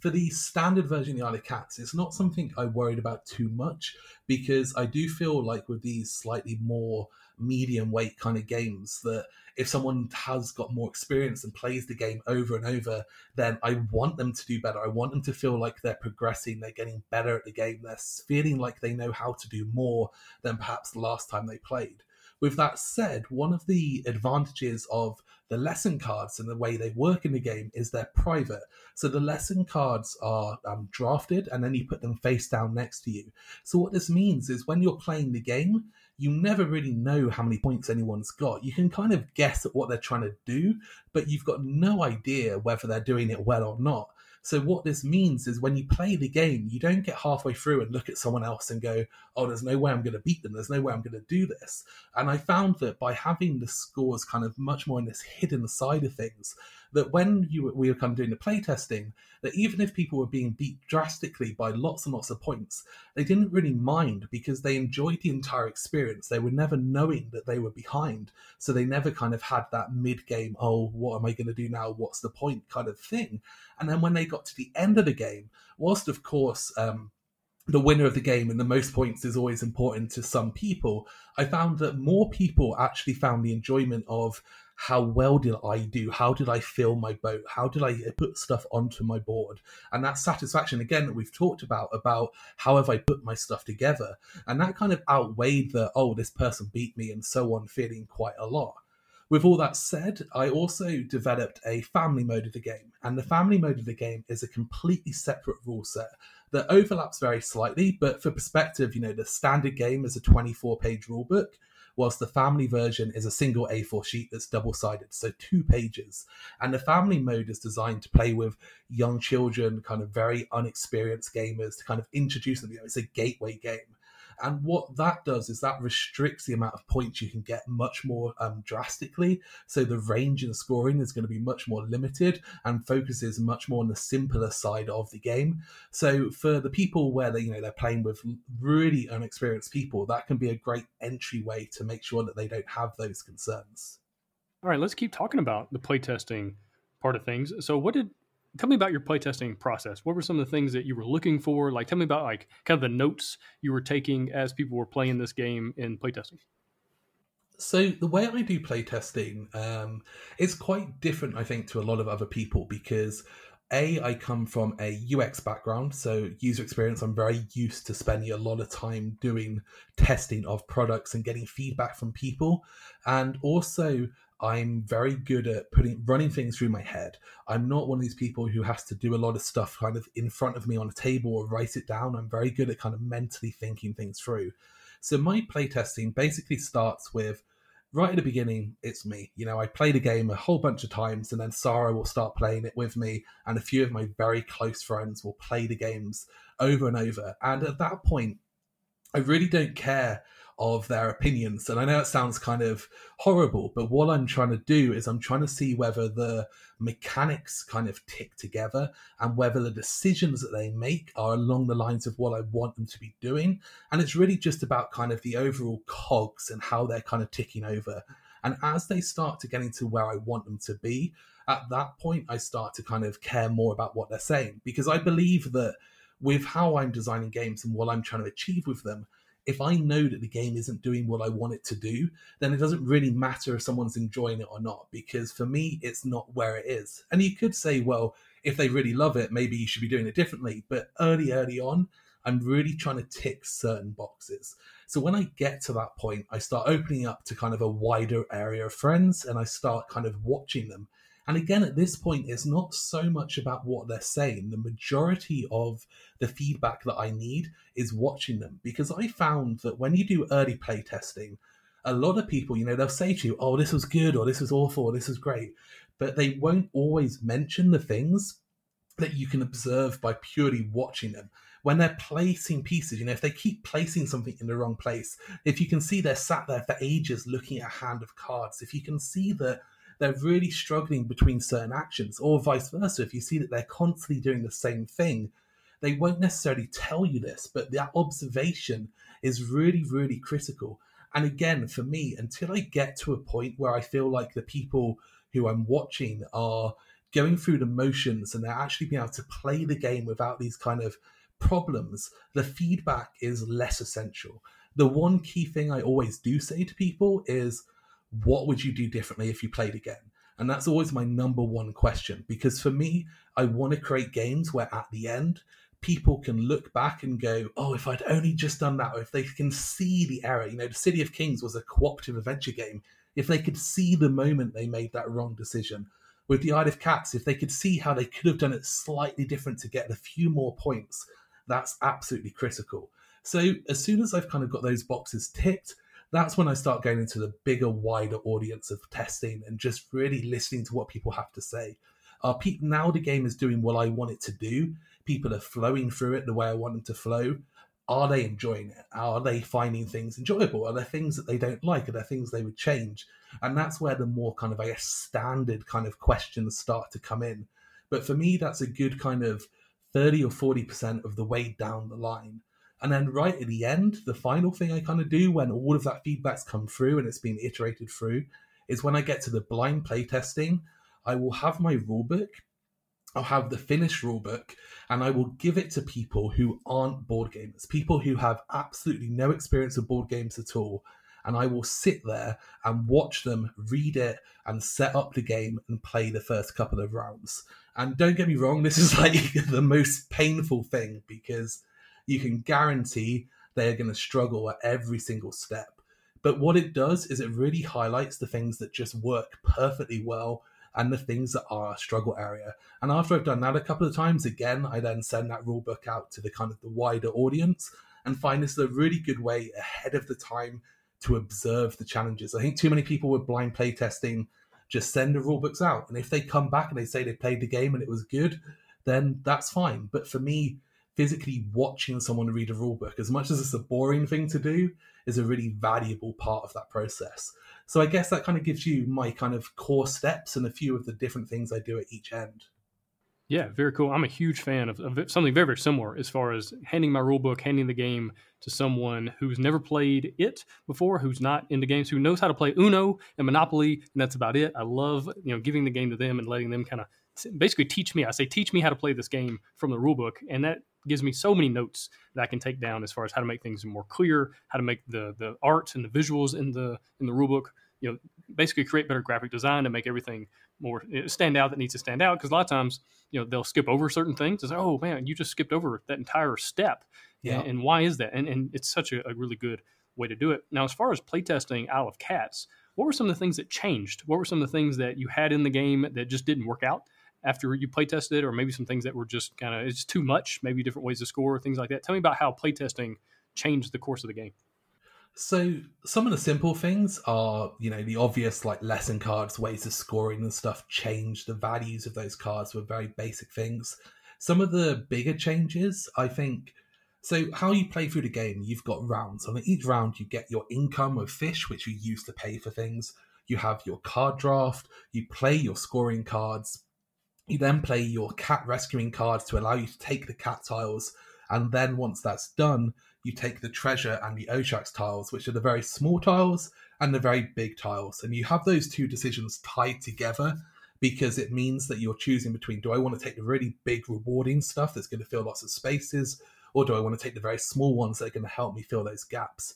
For the standard version of the Cats, it's not something I worried about too much because I do feel like with these slightly more medium weight kind of games that if someone has got more experience and plays the game over and over, then I want them to do better. I want them to feel like they're progressing, they're getting better at the game, they're feeling like they know how to do more than perhaps the last time they played. With that said, one of the advantages of the lesson cards and the way they work in the game is they're private. So the lesson cards are um, drafted and then you put them face down next to you. So what this means is when you're playing the game, you never really know how many points anyone's got. You can kind of guess at what they're trying to do, but you've got no idea whether they're doing it well or not. So what this means is when you play the game, you don't get halfway through and look at someone else and go, "Oh, there's no way I'm going to beat them. There's no way I'm going to do this." And I found that by having the scores kind of much more in this hidden side of things, that when you we were kind of doing the playtesting, that even if people were being beat drastically by lots and lots of points, they didn't really mind because they enjoyed the entire experience. They were never knowing that they were behind, so they never kind of had that mid game, oh, what am I going to do now? What's the point kind of thing. And then when they got to the end of the game, whilst of course um, the winner of the game and the most points is always important to some people, I found that more people actually found the enjoyment of how well did I do? How did I fill my boat? How did I uh, put stuff onto my board? And that satisfaction, again, that we've talked about, about how have I put my stuff together? And that kind of outweighed the, oh, this person beat me and so on, feeling quite a lot. With all that said, I also developed a family mode of the game, and the family mode of the game is a completely separate rule set that overlaps very slightly, but for perspective, you know, the standard game is a 24 page rulebook, whilst the family version is a single A4 sheet that's double sided, so two pages. And the family mode is designed to play with young children, kind of very unexperienced gamers, to kind of introduce them. You know, it's a gateway game. And what that does is that restricts the amount of points you can get much more um, drastically. So the range in scoring is going to be much more limited and focuses much more on the simpler side of the game. So for the people where they, you know, they're playing with really unexperienced people, that can be a great entryway to make sure that they don't have those concerns. All right, let's keep talking about the playtesting part of things. So what did tell me about your playtesting process. What were some of the things that you were looking for? Like, tell me about like kind of the notes you were taking as people were playing this game in playtesting. So the way I do playtesting um, is quite different, I think, to a lot of other people because a I come from a UX background, so user experience. I'm very used to spending a lot of time doing testing of products and getting feedback from people, and also I'm very good at putting running things through my head. I'm not one of these people who has to do a lot of stuff kind of in front of me on a table or write it down. I'm very good at kind of mentally thinking things through. So my playtesting basically starts with right at the beginning, it's me. You know, I play the game a whole bunch of times, and then Sarah will start playing it with me, and a few of my very close friends will play the games over and over. And at that point, I really don't care of their opinions. And I know it sounds kind of horrible, but what I'm trying to do is I'm trying to see whether the mechanics kind of tick together and whether the decisions that they make are along the lines of what I want them to be doing. And it's really just about kind of the overall cogs and how they're kind of ticking over. And as they start to get into where I want them to be, at that point, I start to kind of care more about what they're saying because I believe that with how I'm designing games and what I'm trying to achieve with them, if I know that the game isn't doing what I want it to do, then it doesn't really matter if someone's enjoying it or not, because for me, it's not where it is. And you could say, well, if they really love it, maybe you should be doing it differently. But early, early on, I'm really trying to tick certain boxes. So when I get to that point, I start opening up to kind of a wider area of friends and I start kind of watching them and again, at this point, it's not so much about what they're saying. The majority of the feedback that I need is watching them because I found that when you do early play testing, a lot of people, you know, they'll say to you, oh, this was good, or this was awful, or this was great. But they won't always mention the things that you can observe by purely watching them. When they're placing pieces, you know, if they keep placing something in the wrong place, if you can see they're sat there for ages looking at a hand of cards, if you can see that they're really struggling between certain actions, or vice versa. If you see that they're constantly doing the same thing, they won't necessarily tell you this, but that observation is really, really critical. And again, for me, until I get to a point where I feel like the people who I'm watching are going through the motions and they're actually being able to play the game without these kind of problems, the feedback is less essential. The one key thing I always do say to people is what would you do differently if you played again? And that's always my number one question because for me, I want to create games where at the end, people can look back and go, oh, if I'd only just done that, or if they can see the error. You know, the City of Kings was a cooperative adventure game. If they could see the moment they made that wrong decision, with the Isle of Cats, if they could see how they could have done it slightly different to get a few more points, that's absolutely critical. So as soon as I've kind of got those boxes ticked, that's when I start going into the bigger, wider audience of testing and just really listening to what people have to say. Are people now the game is doing what I want it to do? People are flowing through it the way I want them to flow. Are they enjoying it? Are they finding things enjoyable? Are there things that they don't like? Are there things they would change? And that's where the more kind of, I guess, standard kind of questions start to come in. But for me, that's a good kind of 30 or 40% of the way down the line. And then right at the end, the final thing I kind of do when all of that feedback's come through and it's been iterated through is when I get to the blind play testing, I will have my rulebook. I'll have the finished rulebook and I will give it to people who aren't board gamers, people who have absolutely no experience of board games at all. And I will sit there and watch them read it and set up the game and play the first couple of rounds. And don't get me wrong, this is *laughs* like the most painful thing because you can guarantee they're going to struggle at every single step. But what it does is it really highlights the things that just work perfectly well and the things that are a struggle area. And after I've done that a couple of times, again, I then send that rule book out to the kind of the wider audience and find this is a really good way ahead of the time to observe the challenges. I think too many people with blind play testing just send the rule books out. And if they come back and they say they played the game and it was good, then that's fine. But for me, physically watching someone read a rule book, as much as it's a boring thing to do, is a really valuable part of that process. So I guess that kind of gives you my kind of core steps and a few of the different things I do at each end. Yeah, very cool. I'm a huge fan of, of something very, very similar as far as handing my rule book, handing the game to someone who's never played it before, who's not into games, who knows how to play Uno and Monopoly, and that's about it. I love you know giving the game to them and letting them kind of basically teach me. I say, teach me how to play this game from the rule book, and that gives me so many notes that I can take down as far as how to make things more clear, how to make the the art and the visuals in the in the rulebook, you know, basically create better graphic design to make everything more eh, stand out that needs to stand out. Because a lot of times, you know, they'll skip over certain things and say, "Oh man, you just skipped over that entire step," yeah. and, and why is that? And and it's such a, a really good way to do it. Now, as far as playtesting Isle of Cats, what were some of the things that changed? What were some of the things that you had in the game that just didn't work out? After you play tested, or maybe some things that were just kind of it's too much, maybe different ways to score, things like that. Tell me about how playtesting changed the course of the game. So some of the simple things are, you know, the obvious like lesson cards, ways of scoring and stuff change. The values of those cards were very basic things. Some of the bigger changes, I think, So, how you play through the game, you've got rounds. On each round, you get your income of fish, which you use to pay for things. You have your card draft. You play your scoring cards. You then play your cat rescuing cards to allow you to take the cat tiles. And then, once that's done, you take the treasure and the Oshax tiles, which are the very small tiles and the very big tiles. And you have those two decisions tied together because it means that you're choosing between do I want to take the really big, rewarding stuff that's going to fill lots of spaces, or do I want to take the very small ones that are going to help me fill those gaps?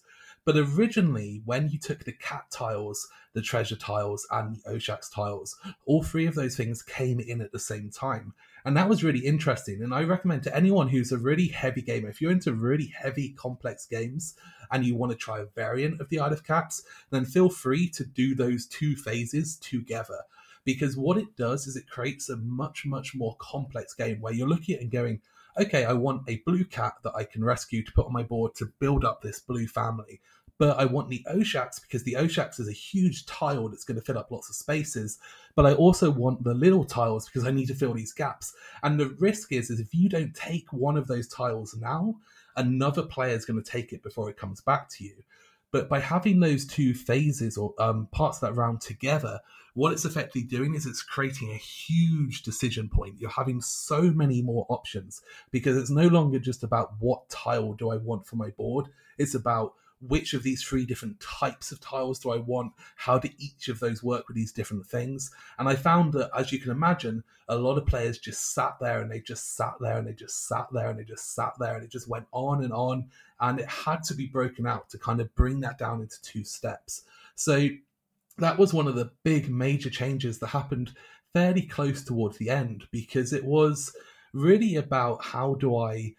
But originally, when you took the cat tiles, the treasure tiles, and the Oshax tiles, all three of those things came in at the same time. And that was really interesting. And I recommend to anyone who's a really heavy gamer, if you're into really heavy, complex games and you want to try a variant of the Isle of Cats, then feel free to do those two phases together because what it does is it creates a much much more complex game where you're looking at and going okay i want a blue cat that i can rescue to put on my board to build up this blue family but I want the Oshax because the Oshax is a huge tile that's going to fill up lots of spaces. But I also want the little tiles because I need to fill these gaps. And the risk is, is if you don't take one of those tiles now, another player is going to take it before it comes back to you. But by having those two phases or um, parts of that round together, what it's effectively doing is it's creating a huge decision point. You're having so many more options because it's no longer just about what tile do I want for my board. It's about which of these three different types of tiles do I want? How do each of those work with these different things? And I found that, as you can imagine, a lot of players just sat there and they just sat there and they just sat there and they just sat there and it just went on and on. And it had to be broken out to kind of bring that down into two steps. So that was one of the big major changes that happened fairly close towards the end because it was really about how do I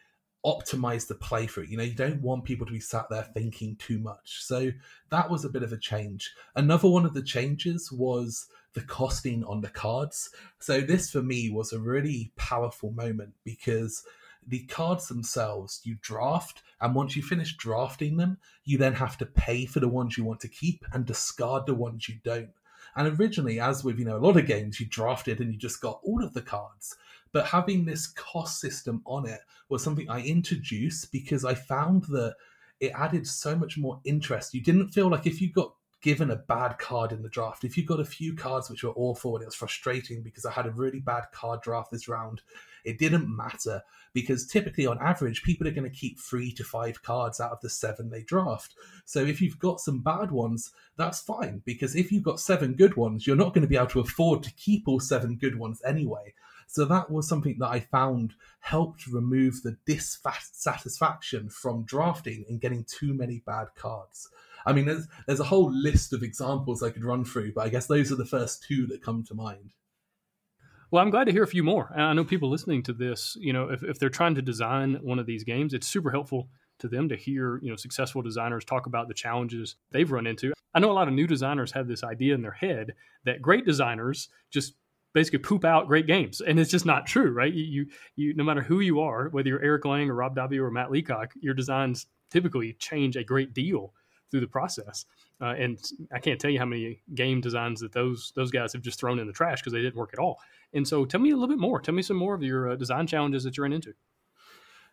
optimize the playthrough. You know, you don't want people to be sat there thinking too much. So that was a bit of a change. Another one of the changes was the costing on the cards. So this for me was a really powerful moment because the cards themselves you draft and once you finish drafting them you then have to pay for the ones you want to keep and discard the ones you don't and originally as with you know a lot of games you drafted and you just got all of the cards but having this cost system on it was something I introduced because I found that it added so much more interest. You didn't feel like if you got given a bad card in the draft, if you got a few cards which were awful and it was frustrating because I had a really bad card draft this round, it didn't matter because typically on average people are going to keep three to five cards out of the seven they draft so if you've got some bad ones that's fine because if you've got seven good ones you're not going to be able to afford to keep all seven good ones anyway so that was something that I found helped remove the dissatisfaction from drafting and getting too many bad cards. I mean, there's there's a whole list of examples I could run through, but I guess those are the first two that come to mind. Well, I'm glad to hear a few more. I know people listening to this, you know, if, if they're trying to design one of these games, it's super helpful to them to hear, you know, successful designers talk about the challenges they've run into. I know a lot of new designers have this idea in their head that great designers just basically poop out great games, and it's just not true, right? You, you, you no matter who you are, whether you're Eric Lang or Rob Daviau or Matt Leacock, your designs typically change a great deal through the process. Uh, and I can't tell you how many game designs that those those guys have just thrown in the trash because they didn't work at all. And so, tell me a little bit more. Tell me some more of your uh, design challenges that you're into.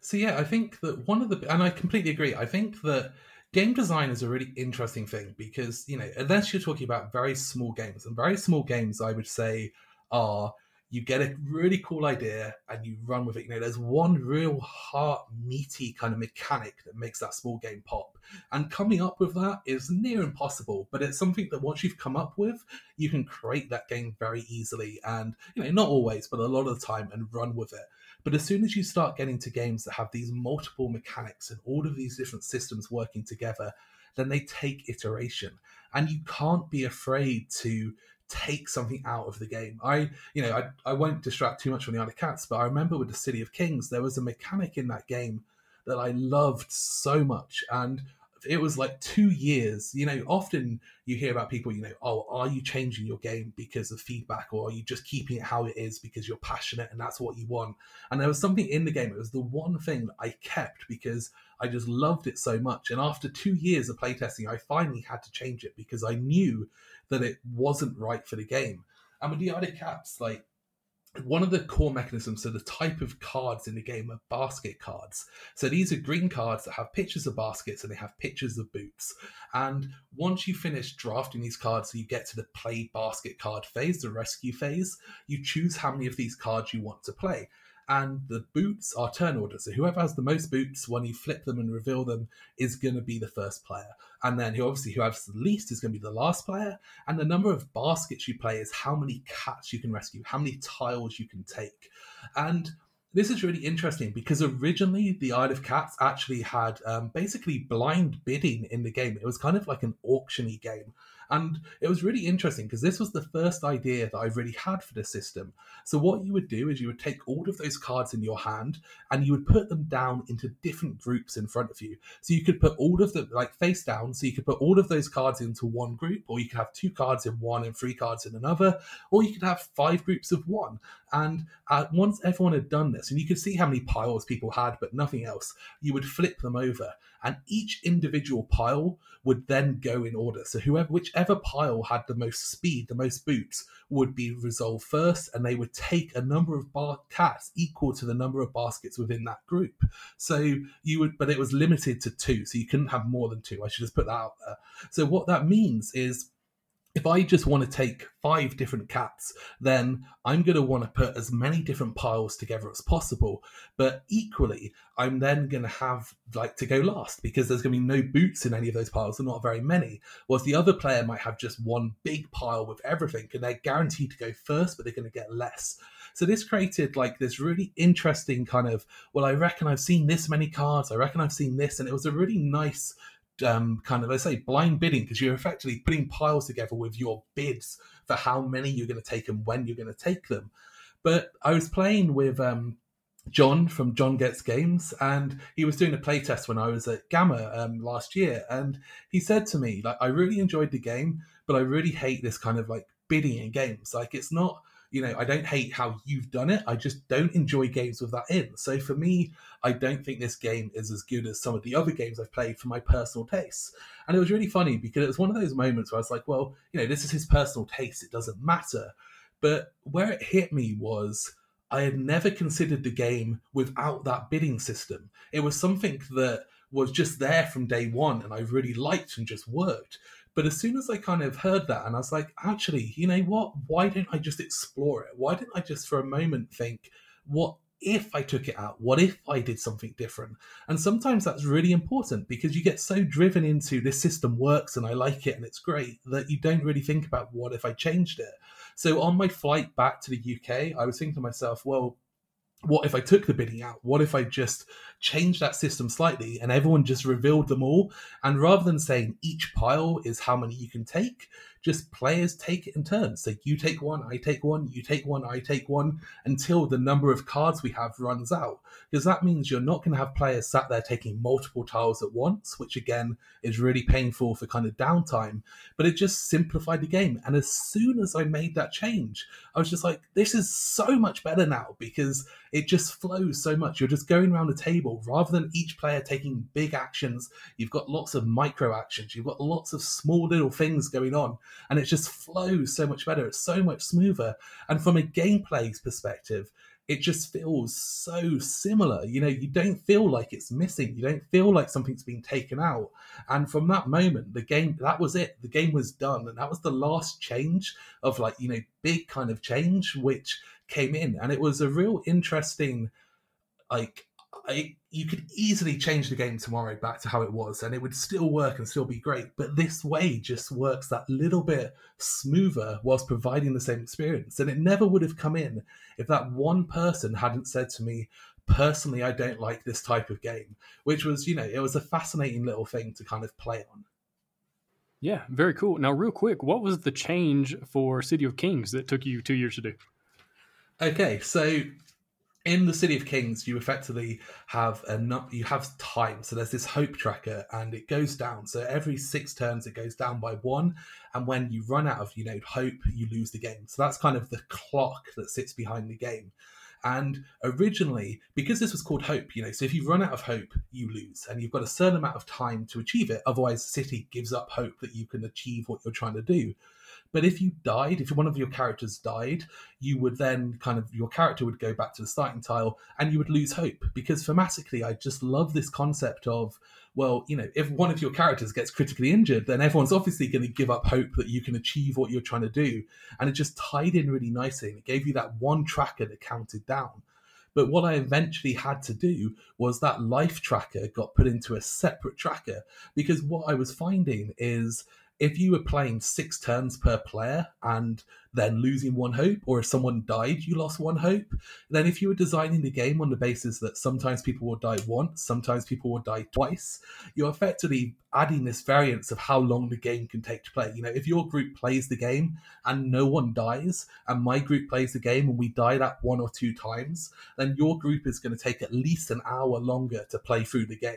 So yeah, I think that one of the and I completely agree. I think that game design is a really interesting thing because you know unless you're talking about very small games and very small games, I would say are you get a really cool idea and you run with it. You know, there's one real heart meaty kind of mechanic that makes that small game pop. And coming up with that is near impossible, but it's something that once you've come up with, you can create that game very easily. And, you know, not always, but a lot of the time and run with it. But as soon as you start getting to games that have these multiple mechanics and all of these different systems working together, then they take iteration. And you can't be afraid to take something out of the game. I, you know, I, I won't distract too much from the Isle of Cats, but I remember with the City of Kings, there was a mechanic in that game that I loved so much. And it was like two years. You know, often you hear about people, you know, oh, are you changing your game because of feedback, or are you just keeping it how it is because you're passionate and that's what you want? And there was something in the game. It was the one thing I kept because I just loved it so much. And after two years of playtesting, I finally had to change it because I knew that it wasn't right for the game. And with the Isle of Cats, like one of the core mechanisms, so the type of cards in the game are basket cards. So these are green cards that have pictures of baskets and they have pictures of boots. And once you finish drafting these cards, so you get to the play basket card phase, the rescue phase, you choose how many of these cards you want to play and the boots are turn order. So whoever has the most boots when you flip them and reveal them is going to be the first player. And then obviously who has the least is going to be the last player. And the number of baskets you play is how many cats you can rescue, how many tiles you can take. And this is really interesting because originally the Isle of Cats actually had um, basically blind bidding in the game. It was kind of like an auctiony game and it was really interesting because this was the first idea that I really had for the system. So, what you would do is you would take all of those cards in your hand and you would put them down into different groups in front of you. So, you could put all of them like face down. So, you could put all of those cards into one group, or you could have two cards in one and three cards in another, or you could have five groups of one. And uh, once everyone had done this, and you could see how many piles people had, but nothing else, you would flip them over and each individual pile would then go in order. So whoever, whichever pile had the most speed, the most boots, would be resolved first, and they would take a number of bar- cats equal to the number of baskets within that group. So you would, but it was limited to two, so you couldn't have more than two. I should just put that out there. So what that means is if I just want to take five different cats, then I'm going to want to put as many different piles together as possible. But equally, I'm then going to have like to go last because there's going to be no boots in any of those piles, or not very many. Whereas the other player might have just one big pile with everything, and they're guaranteed to go first, but they're going to get less. So this created like this really interesting kind of well, I reckon I've seen this many cards, I reckon I've seen this, and it was a really nice um, kind of, let's say, blind bidding because you're effectively putting piles together with your bids for how many you're going to take and when you're going to take them. But I was playing with um, John from John Gets Games, and he was doing a playtest when I was at GAMA um, last year, and he said to me, like, I really enjoyed the game, but I really hate this kind of like bidding in games. Like, it's not you know, I don't hate how you've done it. I just don't enjoy games with that in. So for me, I don't think this game is as good as some of the other games I've played for my personal tastes. And it was really funny because it was one of those moments where I was like, well, you know, this is his personal taste. It doesn't matter. But where it hit me was I had never considered the game without that bidding system. It was something that was just there from day one and I really liked and just worked. But as soon as I kind of heard that, and I was like, actually, you know what? Why don't I just explore it? Why don't I just for a moment think, what if I took it out? What if I did something different? And sometimes that's really important because you get so driven into this system works and I like it and it's great that you don't really think about what if I changed it. So on my flight back to the UK, I was thinking to myself, well, what if I took the bidding out? What if I just changed that system slightly and everyone just revealed them all? And rather than saying each pile is how many you can take, just players take it in turns. So you take one, I take one, you take one, I take one, until the number of cards we have runs out. Because that means you're not going to have players sat there taking multiple tiles at once, which again is really painful for kind of downtime. But it just simplified the game. And as soon as I made that change, I was just like, this is so much better now because it just flows so much. You're just going around the table rather than each player taking big actions. You've got lots of micro actions. You've got lots of small little things going on and it just flows so much better. It's so much smoother. And from a gameplay perspective, it just feels so similar. You know, you don't feel like it's missing. You don't feel like something's been taken out. And from that moment, the game, that was it. The game was done. And that was the last change of like, you know, big kind of change which came in. And it was a real interesting, like, I, you could easily change the game tomorrow back to how it was and it would still work and still be great. But this way just works that little bit smoother whilst providing the same experience. And it never would have come in if that one person hadn't said to me, personally, I don't like this type of game, which was, you know, it was a fascinating little thing to kind of play on. Yeah, very cool. Now, real quick, what was the change for City of Kings that took you two years to do? Okay, so in the City of Kings, you effectively have a you have time. So there's this hope tracker, and it goes down. So every six turns, it goes down by one. And when you run out of you know hope, you lose the game. So that's kind of the clock that sits behind the game. And originally, because this was called hope, you know, so if you run out of hope, you lose, and you've got a certain amount of time to achieve it. Otherwise, the city gives up hope that you can achieve what you're trying to do. But if you died, if one of your characters died, you would then kind of your character would go back to the starting tile and you would lose hope. Because thematically, I just love this concept of well, you know, if one of your characters gets critically injured, then everyone's obviously going to give up hope that you can achieve what you're trying to do. And it just tied in really nicely. And it gave you that one tracker that counted down. But what I eventually had to do was that life tracker got put into a separate tracker because what I was finding is if you were playing six turns per player and then losing one hope, or if someone died, you lost one hope, then if you were designing the game on the basis that sometimes people will die once, sometimes people will die twice, you're effectively adding this variance of how long the game can take to play. You know, if your group plays the game and no one dies, and my group plays the game and we die that one or two times, then your group is going to take at least an hour longer to play through the game.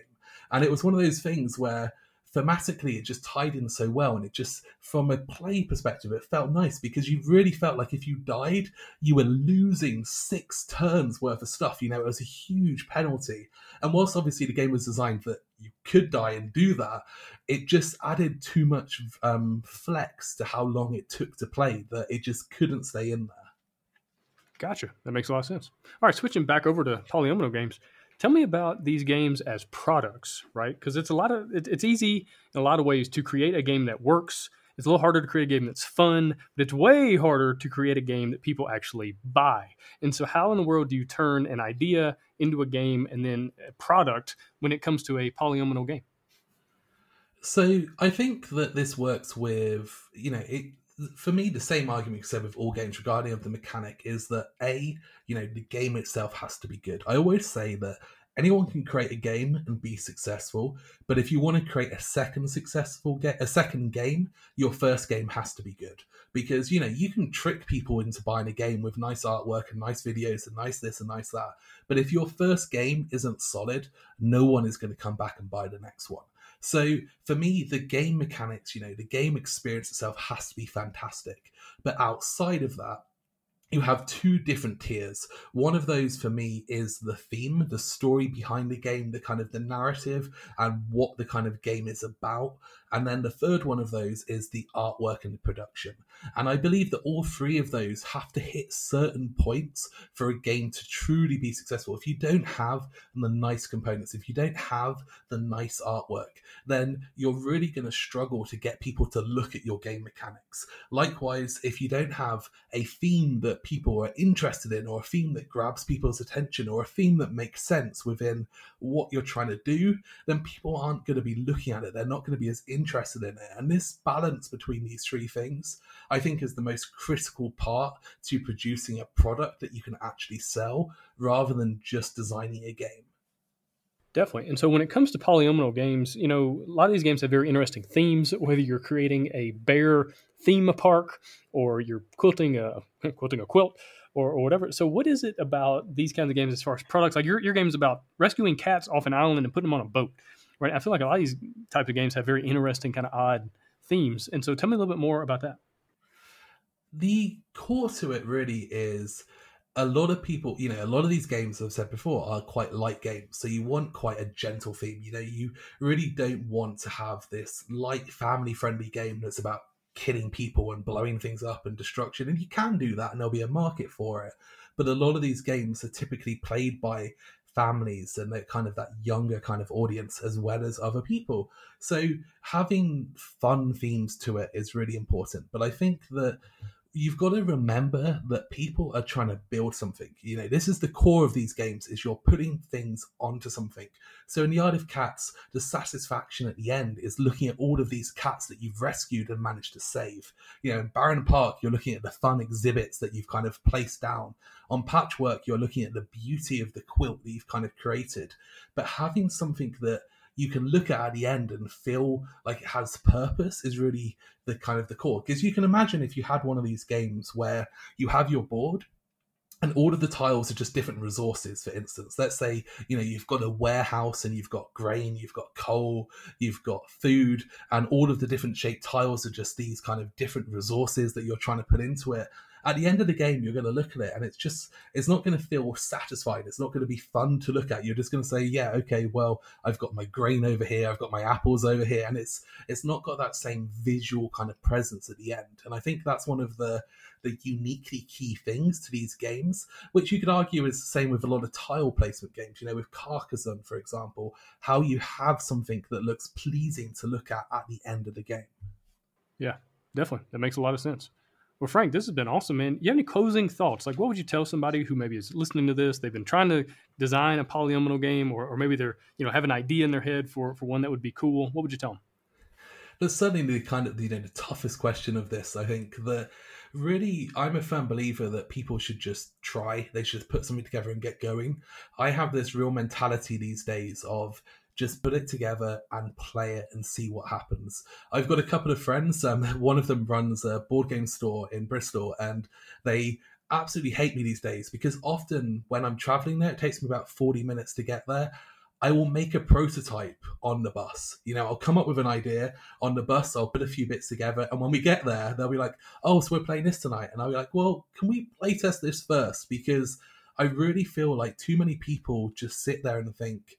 And it was one of those things where thematically it just tied in so well and it just from a play perspective it felt nice because you really felt like if you died you were losing six turns worth of stuff you know it was a huge penalty. And whilst obviously the game was designed that you could die and do that it just added too much um, flex to how long it took to play that it just couldn't stay in there. Gotcha. That makes a lot of sense. All right switching back over to polyomino games Tell me about these games as products, right? Because it's a lot of it, it's easy in a lot of ways to create a game that works. It's a little harder to create a game that's fun, but it's way harder to create a game that people actually buy. And so, how in the world do you turn an idea into a game and then a product when it comes to a polyomino game? So, I think that this works with, you know, it, for me, the same argument you said with all games regarding of the mechanic is that a, you know, the game itself has to be good. I always say that anyone can create a game and be successful, but if you want to create a second successful game, a second game, your first game has to be good because you know you can trick people into buying a game with nice artwork and nice videos and nice this and nice that, but if your first game isn't solid, no one is going to come back and buy the next one. So for me, the game mechanics, you know, the game experience itself has to be fantastic. But outside of that, you have two different tiers. One of those for me is the theme, the story behind the game, the kind of the narrative and what the kind of game is about. And then the third one of those is the artwork and the production. And I believe that all three of those have to hit certain points for a game to truly be successful. If you don't have the nice components, if you don't have the nice artwork, then you're really going to struggle to get people to look at your game mechanics. Likewise, if you don't have a theme that people are interested in, or a theme that grabs people's attention, or a theme that makes sense within what you're trying to do, then people aren't going to be looking at it. They're not going to be as interested in it. And this balance between these three things, I think, is the most critical part to producing a product that you can actually sell rather than just designing a game. Definitely. And so when it comes to polyomino games, you know, a lot of these games have very interesting themes, whether you're creating a bear theme park or you're quilting a *laughs* quilting a quilt or, or whatever. So what is it about these kinds of games as far as products? Like your, your game is about rescuing cats off an island and putting them on a boat right? I feel like a lot of these types of games have very interesting, kind of odd themes. And so tell me a little bit more about that. The core to it really is a lot of people, you know, a lot of these games I've said before are quite light games. So you want quite a gentle theme. You know, you really don't want to have this light, family friendly game that's about killing people and blowing things up and destruction. And you can do that and there'll be a market for it. But a lot of these games are typically played by families and that kind of that younger kind of audience as well as other people. So having fun themes to it is really important. But I think that you've got to remember that people are trying to build something. You know, this is the core of these games is you're putting things onto something. So in the Isle of Cats, the satisfaction at the end is looking at all of these cats that you've rescued and managed to save. You know, in Park, you're looking at the fun exhibits that you've kind of placed down. On Patchwork, you're looking at the beauty of the quilt that you've kind of created. But having something that you can look at at the end and feel like it has purpose is really the kind of the core. Because you can imagine if you had one of these games where you have your board and all of the tiles are just different resources for instance let's say you know you've got a warehouse and you've got grain you've got coal you've got food and all of the different shaped tiles are just these kind of different resources that you're trying to put into it at the end of the game, you're going to look at it and it's just, it's not going to feel satisfying. It's not going to be fun to look at. You're just going to say, yeah, okay, well, I've got my grain over here, I've got my apples over here, and it's it's not got that same visual kind of presence at the end. And I think that's one of the the uniquely key things to these games, which you could argue is the same with a lot of tile placement games. You know, with Carcassonne, for example, how you have something that looks pleasing to look at at the end of the game. Yeah, definitely. That makes a lot of sense. Well, Frank, this has been awesome, man. You have any closing thoughts? Like, what would you tell somebody who maybe is listening to this? They've been trying to design a polyomino game, or, or maybe they're, you know, have an idea in their head for, for one that would be cool. What would you tell them? That's certainly the kind of, you know, the toughest question of this. I think that really, I'm a firm believer that people should just try. They should put something together and get going. I have this real mentality these days of just put it together and play it and see what happens. I've got a couple of friends. Um, *laughs* one of them runs a board game store in Bristol, and they absolutely hate me these days because often when I'm traveling there, it takes me about 40 minutes to get there. I will make a prototype on the bus. You know, I'll come up with an idea on the bus, I'll put a few bits together, and when we get there, they'll be like, oh, so we're playing this tonight. And I'll be like, well, can we play test this first? Because I really feel like too many people just sit there and think,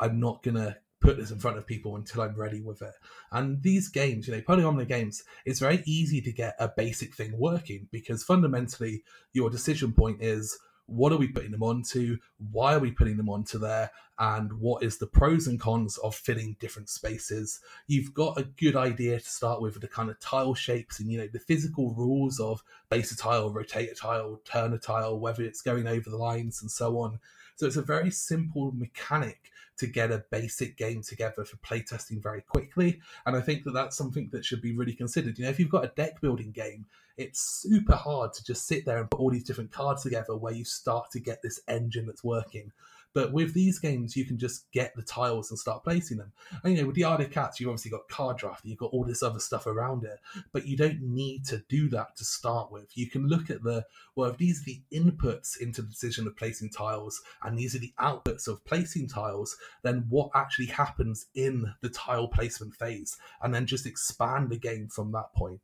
I'm not gonna put this in front of people until I'm ready with it. And these games, you know, polyomino games, it's very easy to get a basic thing working because fundamentally your decision point is what are we putting them onto? Why are we putting them onto there? And what is the pros and cons of filling different spaces? You've got a good idea to start with the kind of tile shapes and you know the physical rules of base a tile, rotate a tile, turn a tile, whether it's going over the lines and so on. So it's a very simple mechanic to get a basic game together for playtesting very quickly. And I think that that's something that should be really considered. You know, if you've got a deck building game, it's super hard to just sit there and put all these different cards together where you start to get this engine that's working. But with these games, you can just get the tiles and start placing them. And you know, with the Isle of Cats, you've obviously got card draft, you've got all this other stuff around it, but you don't need to do that to start with. You can look at the well, if these are the inputs into the decision of placing tiles, and these are the outputs of placing tiles, then what actually happens in the tile placement phase, and then just expand the game from that point.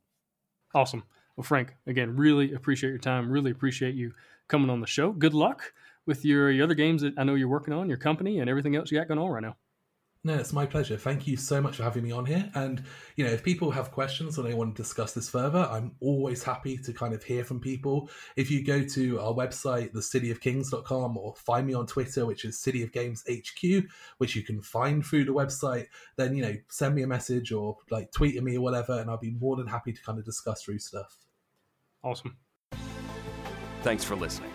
Awesome. Well, Frank, again, really appreciate your time. Really appreciate you coming on the show. Good luck with your, your other games that I know you're working on, your company, and everything else you got going on right now. No, it's my pleasure. Thank you so much for having me on here. And, you know, if people have questions or they want to discuss this further, I'm always happy to kind of hear from people. If you go to our website, thecityofkings.com, or find me on Twitter, which is City of Games HQ, which you can find through the website, then, you know, send me a message or like tweet at me or whatever, and I'll be more than happy to kind of discuss through stuff. Awesome. Thanks for listening.